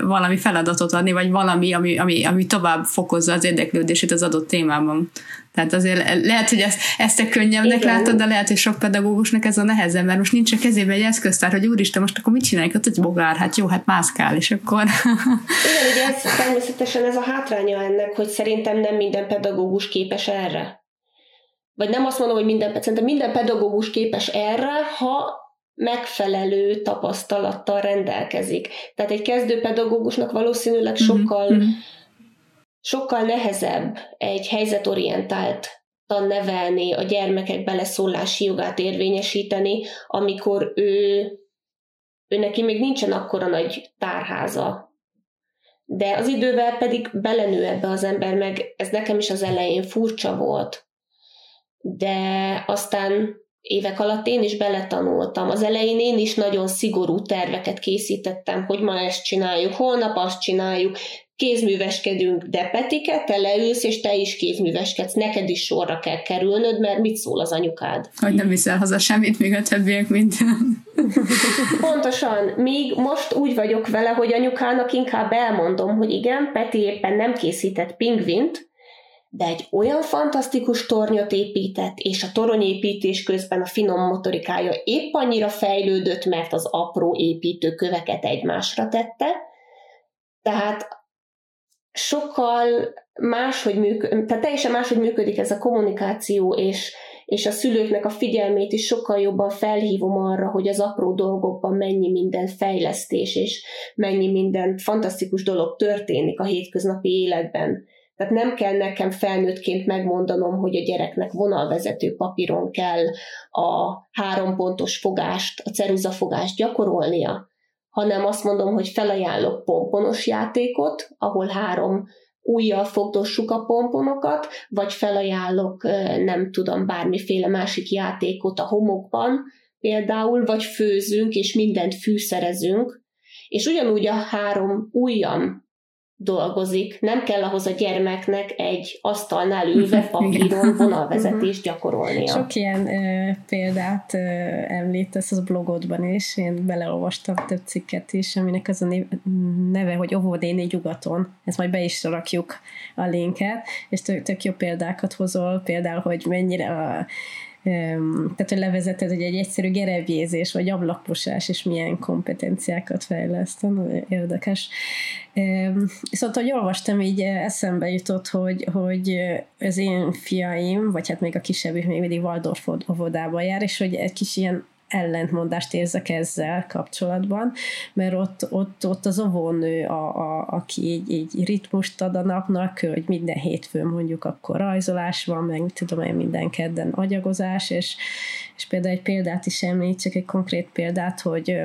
valami feladatot adni, vagy valami, ami, ami, ami tovább fokozza az érdeklődését az adott témában. Tehát azért lehet, hogy ezt, ezt te könnyebbnek Igen. látod, de lehet, hogy sok pedagógusnak ez a nehezebb, mert most nincs a kezében egy eszköztár, hogy úristen, most akkor mit csináljuk? Hát, hogy bogár, hát jó, hát mászkál, és akkor... Igen, ugye ez, természetesen ez a hátránya ennek, hogy szerintem nem minden pedagógus képes erre. Vagy nem azt mondom, hogy minden, szerintem minden pedagógus képes erre, ha megfelelő tapasztalattal rendelkezik. Tehát egy kezdő pedagógusnak valószínűleg mhm, sokkal mm-hmm sokkal nehezebb egy helyzetorientált nevelni, a gyermekek beleszólási jogát érvényesíteni, amikor ő, ő neki még nincsen akkora nagy tárháza. De az idővel pedig belenő ebbe az ember, meg ez nekem is az elején furcsa volt. De aztán évek alatt én is beletanultam. Az elején én is nagyon szigorú terveket készítettem, hogy ma ezt csináljuk, holnap azt csináljuk, kézműveskedünk, de Petike, te leülsz, és te is kézműveskedsz, neked is sorra kell kerülnöd, mert mit szól az anyukád? Hogy nem viszel haza semmit, még a többiek mint... Pontosan, míg most úgy vagyok vele, hogy anyukának inkább elmondom, hogy igen, Peti éppen nem készített pingvint, de egy olyan fantasztikus tornyot épített, és a toronyépítés közben a finom motorikája épp annyira fejlődött, mert az apró építőköveket egymásra tette, tehát sokkal máshogy működik, tehát teljesen máshogy működik ez a kommunikáció, és, és a szülőknek a figyelmét is sokkal jobban felhívom arra, hogy az apró dolgokban mennyi minden fejlesztés, és mennyi minden fantasztikus dolog történik a hétköznapi életben. Tehát nem kell nekem felnőttként megmondanom, hogy a gyereknek vonalvezető papíron kell a három pontos fogást, a ceruzafogást gyakorolnia, hanem azt mondom, hogy felajánlok pomponos játékot, ahol három újjal fogdossuk a pomponokat, vagy felajánlok, nem tudom, bármiféle másik játékot a homokban, például, vagy főzünk, és mindent fűszerezünk, és ugyanúgy a három ujjam dolgozik. Nem kell ahhoz a gyermeknek egy asztalnál ülve papíron vonalvezetést mhm. gyakorolnia. Sok ilyen ö, példát ö, említesz az blogodban is, én beleolvastam több cikket is, aminek az a neve, hogy óvodéni nyugaton. Ezt majd be is rakjuk a linket, és tök, tök jó példákat hozol, például, hogy mennyire a tehát, hogy levezeted, hogy egy egyszerű gerebjézés, vagy ablakposás, és milyen kompetenciákat fejleszt. Érdekes. Viszont, hogy olvastam, így eszembe jutott, hogy, hogy az én fiaim, vagy hát még a kisebbik még mindig Waldorf óvodába jár, és hogy egy kis ilyen ellentmondást érzek ezzel kapcsolatban, mert ott, ott, ott az óvónő, a, a, aki így, így ritmust ad a napnak, hogy minden hétfőn mondjuk akkor rajzolás van, meg tudom én, minden kedden agyagozás, és, és például egy példát is említsek, egy konkrét példát, hogy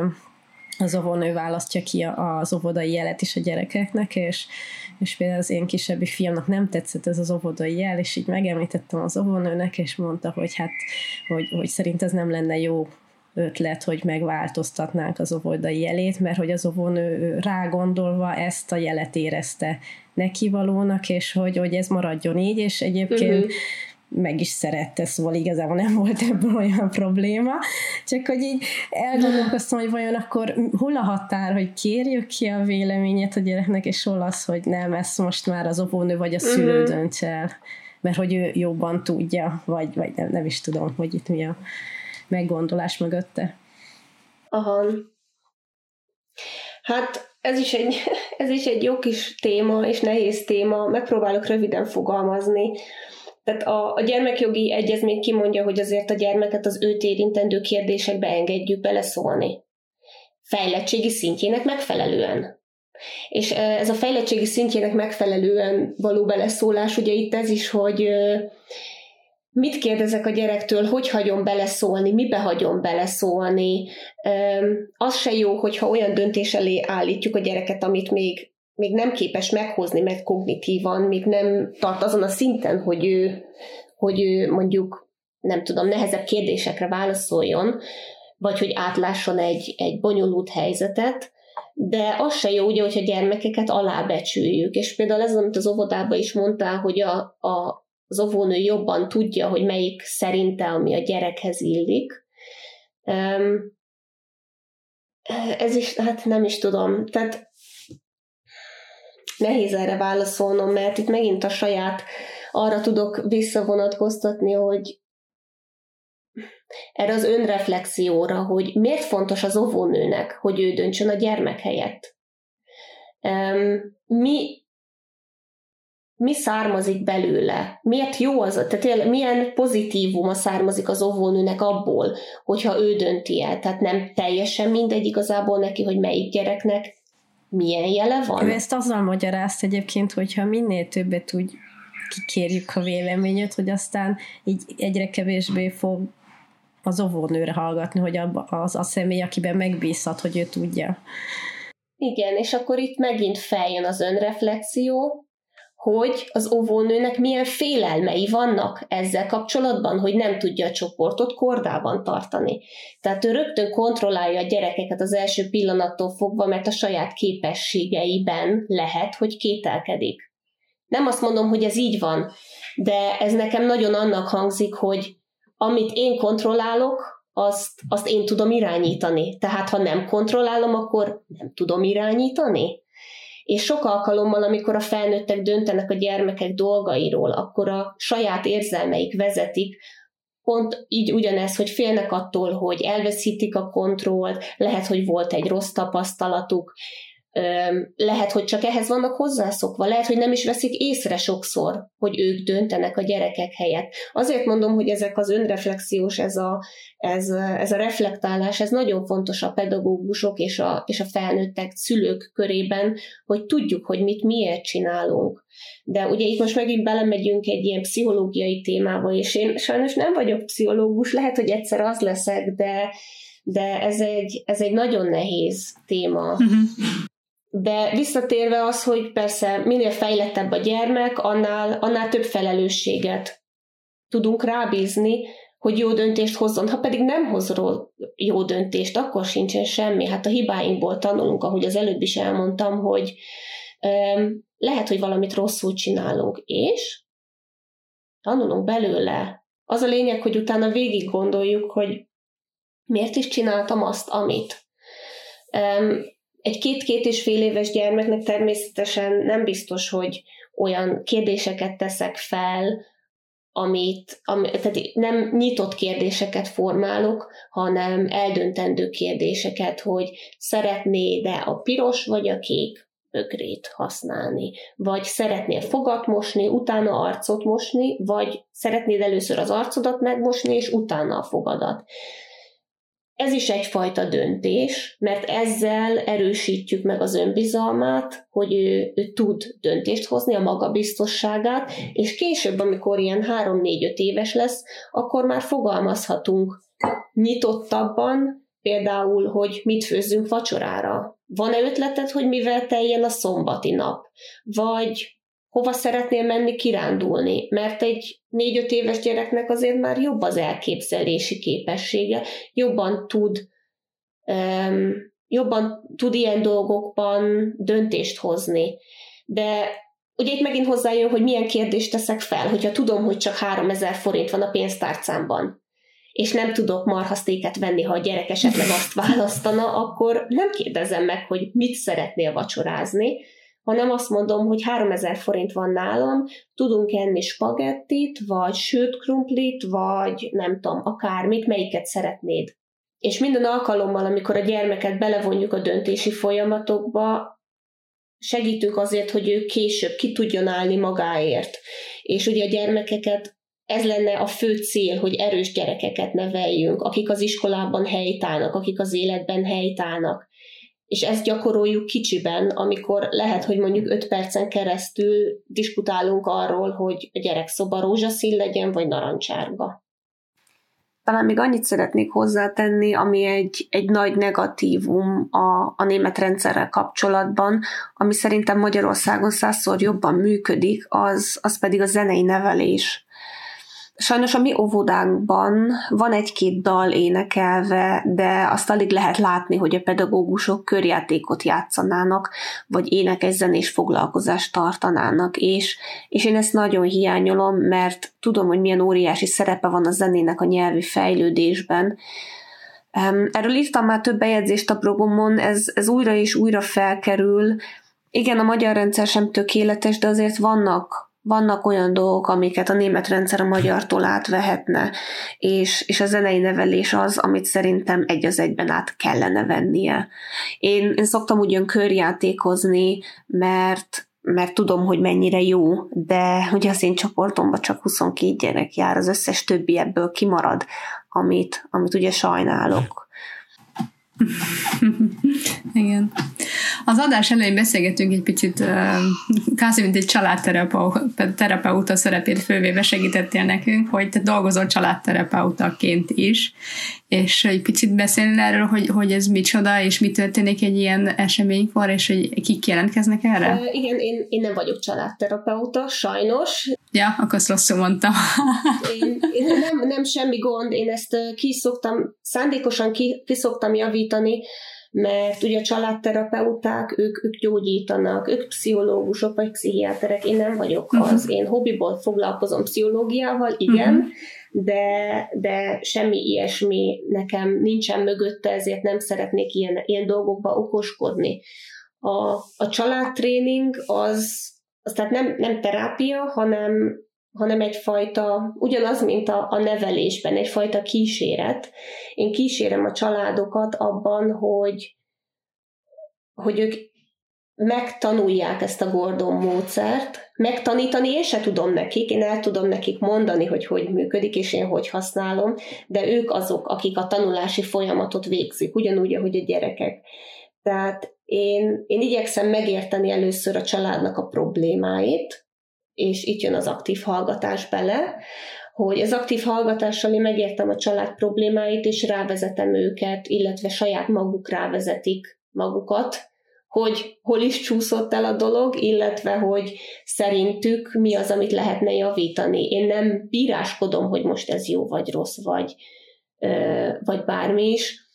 az óvónő választja ki az óvodai jelet is a gyerekeknek, és, és például az én kisebbi fiamnak nem tetszett ez az óvodai jel, és így megemlítettem az óvónőnek, és mondta, hogy hát, hogy, hogy szerint ez nem lenne jó ötlet, hogy megváltoztatnánk az óvodai jelét, mert hogy az óvónő rágondolva ezt a jelet érezte nekivalónak, és hogy, hogy ez maradjon így, és egyébként uh-huh meg is szerette, szóval igazából nem volt ebből olyan probléma, csak hogy így elgondolkoztam, hogy vajon akkor hol a határ, hogy kérjük ki a véleményet a gyereknek, és hol az, hogy nem, ezt most már az óvónő vagy a szülő uh-huh. dönts el, mert hogy ő jobban tudja, vagy, vagy nem, nem is tudom, hogy itt mi a meggondolás mögötte. Aha. Hát ez is, egy, ez is egy jó kis téma, és nehéz téma, megpróbálok röviden fogalmazni. Tehát a, a gyermekjogi egyezmény kimondja, hogy azért a gyermeket az őt érintendő kérdésekbe engedjük beleszólni. Fejlettségi szintjének megfelelően. És ez a fejlettségi szintjének megfelelően való beleszólás, ugye itt ez is, hogy mit kérdezek a gyerektől, hogy hagyom beleszólni, mibe hagyom beleszólni. Az se jó, hogyha olyan döntés elé állítjuk a gyereket, amit még, még nem képes meghozni, mert kognitívan, még nem tart azon a szinten, hogy ő, hogy ő mondjuk, nem tudom, nehezebb kérdésekre válaszoljon, vagy hogy átlásson egy, egy bonyolult helyzetet, de az se jó, ugye, hogyha gyermekeket alábecsüljük, és például ez, amit az óvodában is mondtál, hogy a, a, az óvónő jobban tudja, hogy melyik szerinte, ami a gyerekhez illik. Ez is, hát nem is tudom. Tehát nehéz erre válaszolnom, mert itt megint a saját arra tudok visszavonatkoztatni, hogy erre az önreflexióra, hogy miért fontos az óvónőnek, hogy ő döntsön a gyermek helyett. Mi mi származik belőle, miért jó az, tehát milyen pozitívuma származik az óvónőnek abból, hogyha ő dönti el, tehát nem teljesen mindegy igazából neki, hogy melyik gyereknek milyen jele van. Ő ezt azzal magyarázt egyébként, hogyha minél többet úgy kikérjük a véleményet, hogy aztán így egyre kevésbé fog az óvónőre hallgatni, hogy az a személy, akiben megbízhat, hogy ő tudja. Igen, és akkor itt megint feljön az önreflexió, hogy az óvónőnek milyen félelmei vannak ezzel kapcsolatban, hogy nem tudja a csoportot kordában tartani. Tehát ő rögtön kontrollálja a gyerekeket az első pillanattól fogva, mert a saját képességeiben lehet, hogy kételkedik. Nem azt mondom, hogy ez így van, de ez nekem nagyon annak hangzik, hogy amit én kontrollálok, azt, azt én tudom irányítani. Tehát ha nem kontrollálom, akkor nem tudom irányítani. És sok alkalommal, amikor a felnőttek döntenek a gyermekek dolgairól, akkor a saját érzelmeik vezetik, pont így ugyanez, hogy félnek attól, hogy elveszítik a kontrollt, lehet, hogy volt egy rossz tapasztalatuk, lehet, hogy csak ehhez vannak hozzászokva, lehet, hogy nem is veszik észre sokszor, hogy ők döntenek a gyerekek helyett. Azért mondom, hogy ezek az önreflexiós, ez a, ez, ez a reflektálás, ez nagyon fontos a pedagógusok és a, és a felnőttek, szülők körében, hogy tudjuk, hogy mit miért csinálunk. De ugye itt most megint belemegyünk egy ilyen pszichológiai témába, és én sajnos nem vagyok pszichológus, lehet, hogy egyszer az leszek, de, de ez egy, ez egy nagyon nehéz téma. Uh-huh. De visszatérve az, hogy persze minél fejlettebb a gyermek, annál, annál több felelősséget tudunk rábízni, hogy jó döntést hozzon. Ha pedig nem hoz jó döntést, akkor sincsen semmi. Hát a hibáinkból tanulunk, ahogy az előbb is elmondtam, hogy um, lehet, hogy valamit rosszul csinálunk, és tanulunk belőle. Az a lényeg, hogy utána végig gondoljuk, hogy miért is csináltam azt, amit. Um, egy két-két és fél éves gyermeknek természetesen nem biztos, hogy olyan kérdéseket teszek fel, amit, ami, tehát nem nyitott kérdéseket formálok, hanem eldöntendő kérdéseket, hogy szeretnéd-e a piros vagy a kék bögrét használni, vagy szeretnél fogat mosni, utána arcot mosni, vagy szeretnéd először az arcodat megmosni, és utána a fogadat. Ez is egyfajta döntés, mert ezzel erősítjük meg az önbizalmát, hogy ő, ő tud döntést hozni, a magabiztosságát, és később, amikor ilyen 3-4-5 éves lesz, akkor már fogalmazhatunk nyitottabban, például, hogy mit főzzünk vacsorára. Van-e ötleted, hogy mivel teljen a szombati nap? Vagy hova szeretnél menni kirándulni, mert egy négy-öt éves gyereknek azért már jobb az elképzelési képessége, jobban tud um, jobban tud ilyen dolgokban döntést hozni. De ugye itt megint hozzájön, hogy milyen kérdést teszek fel, hogyha tudom, hogy csak 3000 forint van a pénztárcámban, és nem tudok marhasztéket venni, ha a gyerek esetleg azt választana, akkor nem kérdezem meg, hogy mit szeretnél vacsorázni, hanem azt mondom, hogy 3000 forint van nálam, tudunk enni spagettit, vagy sült krumplit, vagy nem tudom, akármit, melyiket szeretnéd. És minden alkalommal, amikor a gyermeket belevonjuk a döntési folyamatokba, segítünk azért, hogy ő később ki tudjon állni magáért. És ugye a gyermekeket ez lenne a fő cél, hogy erős gyerekeket neveljünk, akik az iskolában helytállnak, akik az életben helytállnak és ezt gyakoroljuk kicsiben, amikor lehet, hogy mondjuk 5 percen keresztül diskutálunk arról, hogy a gyerek szoba rózsaszín legyen, vagy narancsárga. Talán még annyit szeretnék hozzátenni, ami egy, egy nagy negatívum a, a német rendszerrel kapcsolatban, ami szerintem Magyarországon százszor jobban működik, az, az pedig a zenei nevelés. Sajnos a mi óvodánkban van egy-két dal énekelve, de azt alig lehet látni, hogy a pedagógusok körjátékot játszanának, vagy énekes zenés foglalkozást tartanának, és, és én ezt nagyon hiányolom, mert tudom, hogy milyen óriási szerepe van a zenének a nyelvi fejlődésben, Erről írtam már több bejegyzést a programon, ez, ez újra és újra felkerül. Igen, a magyar rendszer sem tökéletes, de azért vannak vannak olyan dolgok, amiket a német rendszer a magyartól átvehetne, és, és a zenei nevelés az, amit szerintem egy az egyben át kellene vennie. Én, én szoktam ugyan körjátékozni, mert mert tudom, hogy mennyire jó, de ugye az én csoportomban csak 22 gyerek jár, az összes többi ebből kimarad, amit, amit ugye sajnálok. Igen. Az adás elején beszélgetünk egy picit, kázi, mint egy családterapeuta szerepét fővéve segítettél nekünk, hogy te dolgozol családterapeutaként is, és egy picit beszélni erről, hogy, hogy ez micsoda, és mi történik egy ilyen eseménykor, és hogy kik jelentkeznek erre? Uh, igen, én, én nem vagyok családterapeuta, sajnos. Ja, akkor azt rosszul mondtam. én, én nem, nem semmi gond, én ezt ki szoktam, szándékosan ki, ki szoktam javítani, mert ugye a családterapeuták, ők, ők gyógyítanak, ők pszichológusok vagy pszichiáterek, én nem vagyok uh-huh. az, én hobbiból foglalkozom pszichológiával, igen, uh-huh. de, de semmi ilyesmi nekem nincsen mögötte, ezért nem szeretnék ilyen, ilyen dolgokba okoskodni. A, a családtréning az, az tehát nem, nem terápia, hanem hanem egyfajta, ugyanaz, mint a, a nevelésben, egyfajta kíséret. Én kísérem a családokat abban, hogy, hogy ők megtanulják ezt a Gordon módszert, megtanítani én se tudom nekik, én el tudom nekik mondani, hogy hogy működik, és én hogy használom, de ők azok, akik a tanulási folyamatot végzik, ugyanúgy, ahogy a gyerekek. Tehát én, én igyekszem megérteni először a családnak a problémáit, és itt jön az aktív hallgatás bele, hogy az aktív hallgatással én megértem a család problémáit, és rávezetem őket, illetve saját maguk rávezetik magukat, hogy hol is csúszott el a dolog, illetve hogy szerintük mi az, amit lehetne javítani. Én nem bíráskodom, hogy most ez jó vagy rossz, vagy, vagy bármi is.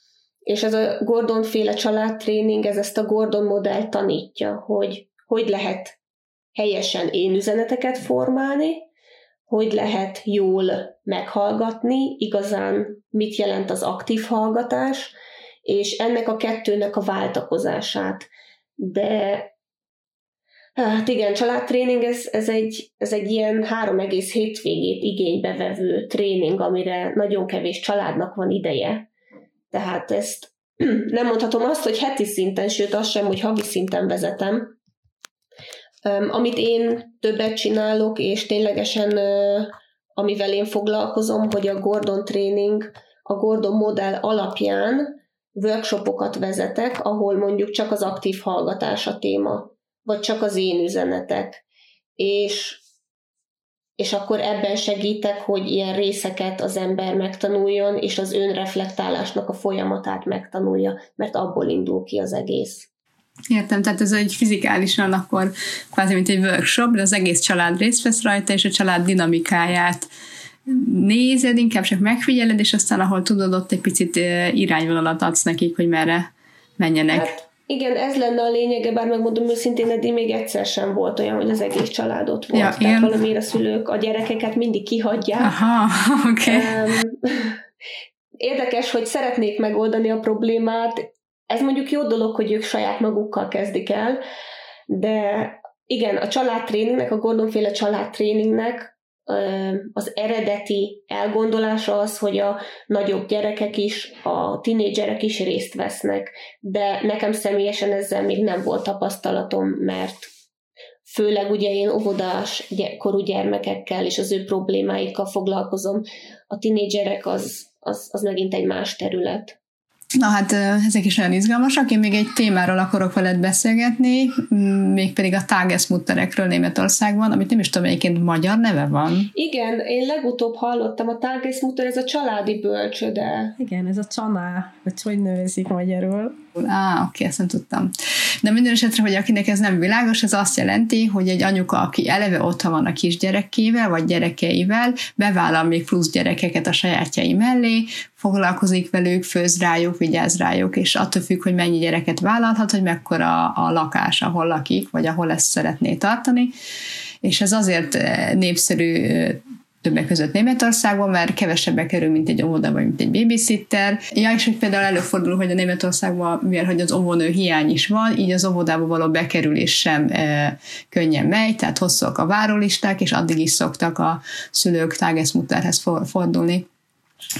És ez a Gordon féle családtréning, ez ezt a Gordon modellt tanítja, hogy hogy lehet helyesen én üzeneteket formálni, hogy lehet jól meghallgatni, igazán mit jelent az aktív hallgatás, és ennek a kettőnek a váltakozását. De hát igen, családtréning, ez, ez, egy, ez egy ilyen három egész hétvégét igénybe vevő tréning, amire nagyon kevés családnak van ideje. Tehát ezt nem mondhatom azt, hogy heti szinten, sőt azt sem, hogy havi szinten vezetem, amit én többet csinálok, és ténylegesen amivel én foglalkozom, hogy a Gordon Training, a Gordon modell alapján workshopokat vezetek, ahol mondjuk csak az aktív hallgatás a téma, vagy csak az én üzenetek. És, és akkor ebben segítek, hogy ilyen részeket az ember megtanuljon, és az önreflektálásnak a folyamatát megtanulja, mert abból indul ki az egész. Értem, tehát ez egy fizikálisan akkor kvázi, mint egy workshop, de az egész család részt vesz rajta, és a család dinamikáját nézed, inkább csak megfigyeled, és aztán ahol tudod, ott egy picit irányvonalat adsz nekik, hogy merre menjenek. Hát, igen, ez lenne a lényege, bár megmondom őszintén, eddig még egyszer sem volt olyan, hogy az egész családot volt. Ja, Tehát igen. valamiért a szülők a gyerekeket mindig kihagyják. Aha, oké. Okay. Érdekes, hogy szeretnék megoldani a problémát, ez mondjuk jó dolog, hogy ők saját magukkal kezdik el, de igen, a családtréningnek, a Gordonféle családtréningnek az eredeti elgondolása az, hogy a nagyobb gyerekek is, a tinédzserek is részt vesznek, de nekem személyesen ezzel még nem volt tapasztalatom, mert főleg ugye én óvodás korú gyermekekkel és az ő problémáikkal foglalkozom. A tinédzserek az, az, az megint egy más terület. Na hát ezek is olyan izgalmasak. Én még egy témáról akarok veled beszélgetni, mégpedig a tágeszmutterekről Németországban, amit nem is tudom, egyébként magyar neve van. Igen, én legutóbb hallottam, a tágeszmutter, ez a családi bölcsöde. Igen, ez a csaná, vagy hogy nevezik magyarul. Á, oké, ezt nem tudtam. De minden esetre, hogy akinek ez nem világos, ez azt jelenti, hogy egy anyuka, aki eleve otthon van a kisgyerekével, vagy gyerekeivel, bevállal még plusz gyerekeket a sajátjai mellé, foglalkozik velük, főz rájuk, vigyáz rájuk, és attól függ, hogy mennyi gyereket vállalhat, hogy mekkora a lakás, ahol lakik, vagy ahol ezt szeretné tartani. És ez azért eh, népszerű eh, többek között Németországban, mert kevesebbe kerül, mint egy óvoda, vagy mint egy babysitter. Ja, és hogy például előfordul, hogy a Németországban, mivel hogy az óvónő hiány is van, így az óvodába való bekerülés sem e, könnyen megy, tehát hosszúak a várólisták, és addig is szoktak a szülők tágeszmutterhez fordulni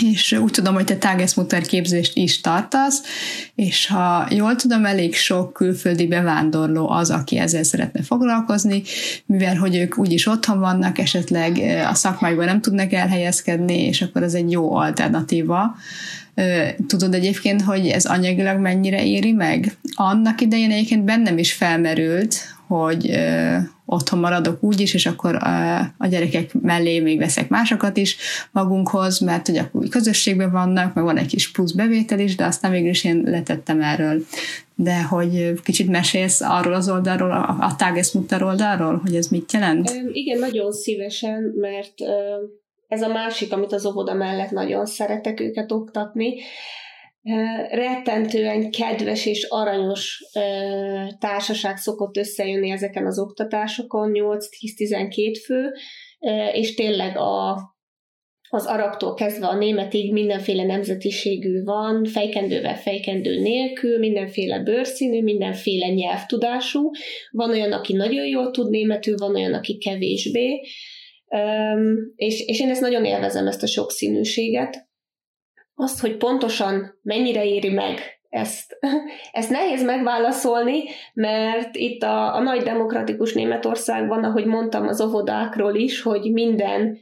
és úgy tudom, hogy te tágeszmutter képzést is tartasz, és ha jól tudom, elég sok külföldi bevándorló az, aki ezzel szeretne foglalkozni, mivel hogy ők úgyis otthon vannak, esetleg a szakmájban nem tudnak elhelyezkedni, és akkor ez egy jó alternatíva. Tudod egyébként, hogy ez anyagilag mennyire éri meg? Annak idején egyébként bennem is felmerült, hogy otthon maradok úgy is, és akkor a, gyerekek mellé még veszek másokat is magunkhoz, mert hogy akkor közösségben vannak, meg van egy kis plusz bevétel is, de aztán végül is én letettem erről. De hogy kicsit mesélsz arról az oldalról, a, Tagesmutter oldalról, hogy ez mit jelent? Igen, nagyon szívesen, mert ez a másik, amit az óvoda mellett nagyon szeretek őket oktatni, rettentően kedves és aranyos társaság szokott összejönni ezeken az oktatásokon, 8-10-12 fő, és tényleg a, az arabtól kezdve a németig mindenféle nemzetiségű van, fejkendővel, fejkendő nélkül, mindenféle bőrszínű, mindenféle nyelvtudású. Van olyan, aki nagyon jól tud németül, van olyan, aki kevésbé. És, és én ezt nagyon élvezem, ezt a sokszínűséget. Azt, hogy pontosan mennyire éri meg ezt, ezt nehéz megválaszolni, mert itt a, a nagy demokratikus Németországban, ahogy mondtam az óvodákról is, hogy minden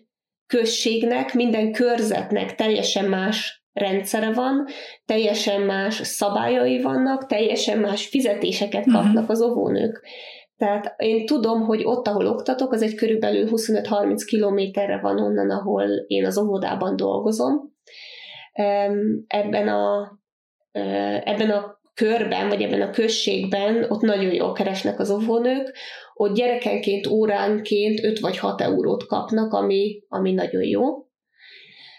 községnek, minden körzetnek teljesen más rendszere van, teljesen más szabályai vannak, teljesen más fizetéseket mhm. kapnak az óvónők. Tehát én tudom, hogy ott, ahol oktatok, az egy körülbelül 25-30 kilométerre van onnan, ahol én az óvodában dolgozom. Ebben a, ebben a körben, vagy ebben a községben ott nagyon jól keresnek az óvónők, ott gyerekenként, óránként 5 vagy 6 eurót kapnak, ami, ami nagyon jó,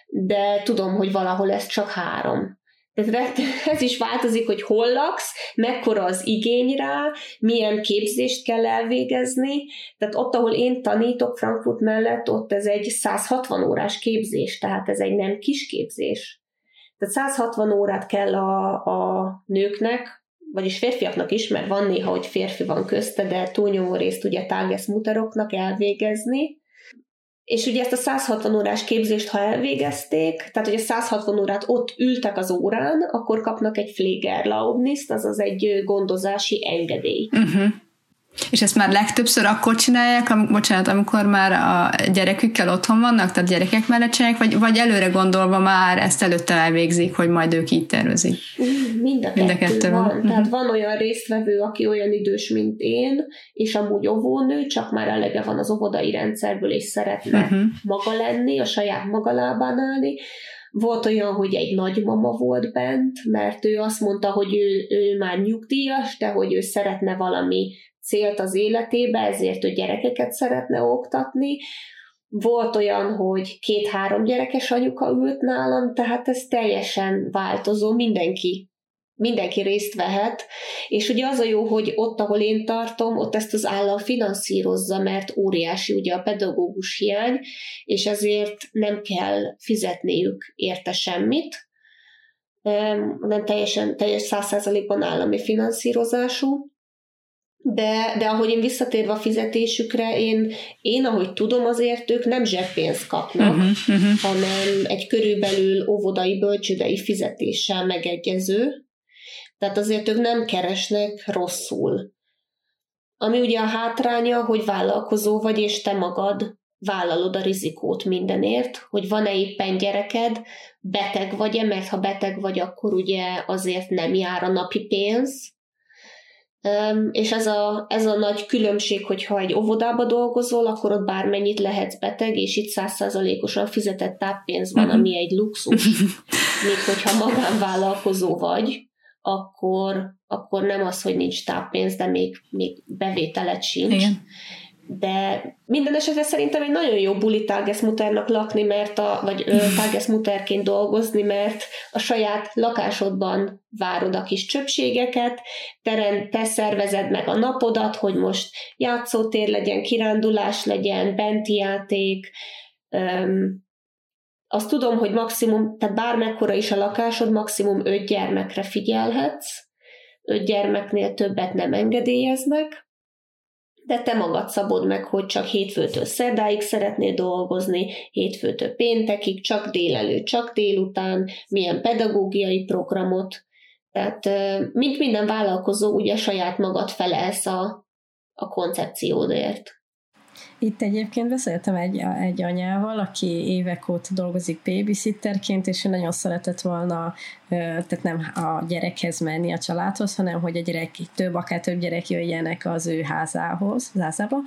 de tudom, hogy valahol ez csak három. Tehát ez is változik, hogy hol laksz, mekkora az igény rá, milyen képzést kell elvégezni. Tehát ott, ahol én tanítok Frankfurt mellett, ott ez egy 160 órás képzés, tehát ez egy nem kis képzés. Tehát 160 órát kell a, a nőknek, vagyis férfiaknak is, mert van néha, hogy férfi van közte, de túlnyomó részt ugye tágesz mutaroknak elvégezni, és ugye ezt a 160 órás képzést, ha elvégezték, tehát hogy a 160 órát ott ültek az órán, akkor kapnak egy Pflegerlaubniszt, azaz egy gondozási engedély. Uh-huh. És ezt már legtöbbször akkor csinálják, am- bocsánat, amikor már a gyerekükkel otthon vannak, tehát gyerekek mellett csinálják, vagy, vagy előre gondolva már ezt előtte elvégzik, hogy majd ők így tervezik? Mind a, Mind a kettő, van. van. Uh-huh. Tehát van olyan résztvevő, aki olyan idős, mint én, és amúgy óvónő, csak már elege van az óvodai rendszerből, és szeretne uh-huh. maga lenni, a saját maga lábán állni. Volt olyan, hogy egy nagymama volt bent, mert ő azt mondta, hogy ő, ő már nyugdíjas, de hogy ő szeretne valami célt az életébe, ezért ő gyerekeket szeretne oktatni. Volt olyan, hogy két-három gyerekes anyuka ült nálam, tehát ez teljesen változó, mindenki mindenki részt vehet, és ugye az a jó, hogy ott, ahol én tartom, ott ezt az állam finanszírozza, mert óriási ugye a pedagógus hiány, és ezért nem kell fizetniük érte semmit, nem teljesen, teljes száz százalékban állami finanszírozású, de, de ahogy én visszatérve a fizetésükre, én, én ahogy tudom, azért ők nem zseppénzt kapnak, uh-huh, uh-huh. hanem egy körülbelül óvodai, bölcsődei fizetéssel megegyező, tehát azért ők nem keresnek rosszul. Ami ugye a hátránya, hogy vállalkozó vagy, és te magad vállalod a rizikót mindenért, hogy van-e éppen gyereked, beteg vagy-e, mert ha beteg vagy, akkor ugye azért nem jár a napi pénz, és ez a, ez a nagy különbség, hogyha egy óvodába dolgozol, akkor ott bármennyit lehetsz beteg, és itt százszázalékosan fizetett táppénz van, uh-huh. ami egy luxus. Még hogyha magánvállalkozó vagy, akkor, akkor nem az, hogy nincs táppénz, de még, még bevételet sincs. Igen de minden esetre szerintem egy nagyon jó buli Tagesmutternak lakni, mert a, vagy Tagesmutterként dolgozni, mert a saját lakásodban várod a kis csöpségeket, te, te szervezed meg a napodat, hogy most játszótér legyen, kirándulás legyen, benti játék, um, azt tudom, hogy maximum, tehát bármekkora is a lakásod, maximum öt gyermekre figyelhetsz, öt gyermeknél többet nem engedélyeznek, de te magad szabod meg, hogy csak hétfőtől szerdáig szeretnél dolgozni, hétfőtől péntekig, csak délelőtt, csak délután, milyen pedagógiai programot. Tehát mint minden vállalkozó, ugye saját magad felelsz a, a koncepciódért. Itt egyébként beszéltem egy, egy anyával, aki évek óta dolgozik babysitterként, és ő nagyon szeretett volna, tehát nem a gyerekhez menni a családhoz, hanem hogy a gyerek, több, akár több gyerek jöjjenek az ő házához, az házába,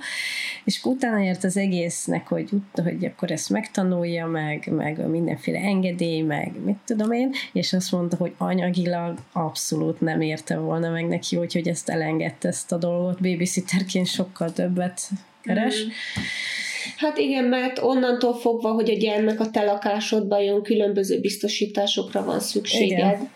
és utána ért az egésznek, hogy, hogy akkor ezt megtanulja, meg, meg mindenféle engedély, meg mit tudom én, és azt mondta, hogy anyagilag abszolút nem érte volna meg neki, úgyhogy ezt elengedte ezt a dolgot, babysitterként sokkal többet keres. Mm. Hát igen, mert onnantól fogva, hogy a gyermek a te lakásodban jön, különböző biztosításokra van szükséged. Igen.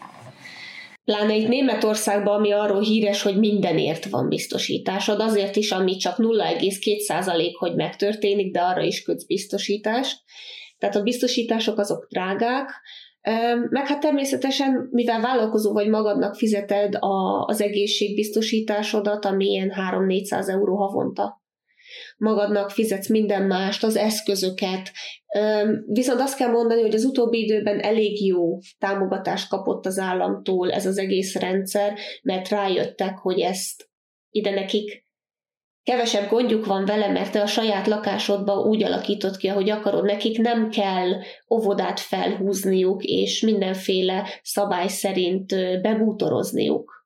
Pláne itt Németországban, ami arról híres, hogy mindenért van biztosításod, azért is, ami csak 0,2% hogy megtörténik, de arra is kötsz biztosítást. Tehát a biztosítások azok drágák, meg hát természetesen, mivel vállalkozó vagy magadnak fizeted a, az egészségbiztosításodat, ami ilyen 3-400 euró havonta magadnak fizetsz minden mást, az eszközöket. Viszont azt kell mondani, hogy az utóbbi időben elég jó támogatást kapott az államtól ez az egész rendszer, mert rájöttek, hogy ezt ide nekik kevesebb gondjuk van vele, mert te a saját lakásodba úgy alakított ki, ahogy akarod. Nekik nem kell óvodát felhúzniuk, és mindenféle szabály szerint bebútorozniuk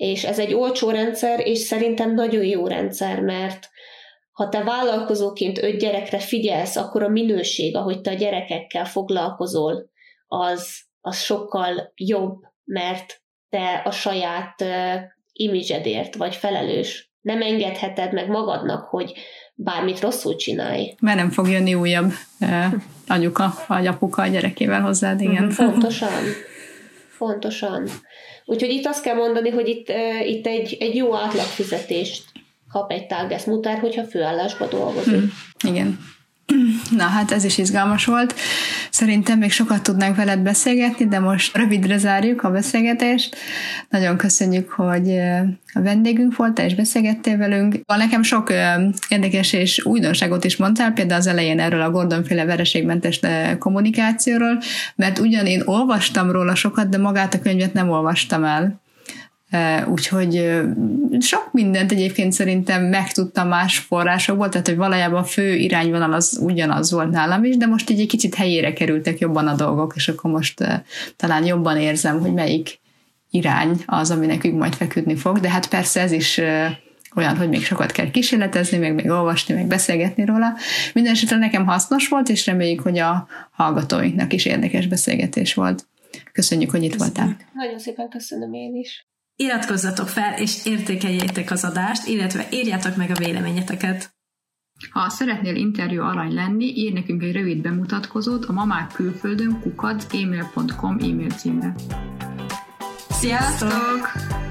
és ez egy olcsó rendszer, és szerintem nagyon jó rendszer, mert ha te vállalkozóként öt gyerekre figyelsz, akkor a minőség, ahogy te a gyerekekkel foglalkozol, az, az sokkal jobb, mert te a saját uh, imidzsedért vagy felelős. Nem engedheted meg magadnak, hogy bármit rosszul csinálj. Mert nem fog jönni újabb uh, anyuka vagy apuka a gyerekével hozzád, igen. Fontosan. Fontosan. Úgyhogy itt azt kell mondani, hogy itt, itt egy, egy jó átlagfizetést kap egy tágeszmutár, hogyha főállásba dolgozik. Mm, igen. Na hát ez is izgalmas volt. Szerintem még sokat tudnánk veled beszélgetni, de most rövidre zárjuk a beszélgetést. Nagyon köszönjük, hogy a vendégünk voltál és beszélgettél velünk. Van nekem sok érdekes és újdonságot is mondtál, például az elején erről a Gordon-féle vereségmentes kommunikációról, mert ugyan én olvastam róla sokat, de magát a könyvet nem olvastam el. Úgyhogy sok mindent egyébként szerintem megtudtam más forrásokból, tehát hogy valójában a fő irányvonal az ugyanaz volt nálam is, de most így egy kicsit helyére kerültek jobban a dolgok, és akkor most talán jobban érzem, hogy melyik irány az, ami nekünk majd feküdni fog, de hát persze ez is olyan, hogy még sokat kell kísérletezni, meg még olvasni, meg beszélgetni róla. Mindenesetre nekem hasznos volt, és reméljük, hogy a hallgatóinknak is érdekes beszélgetés volt. Köszönjük, hogy itt Köszönjük. voltál. Nagyon szépen köszönöm én is. Iratkozzatok fel, és értékeljétek az adást, illetve írjátok meg a véleményeteket. Ha szeretnél interjú arany lenni, írj nekünk egy rövid bemutatkozót a mamák külföldön kukac e-mail címre. Sziasztok! Sziasztok!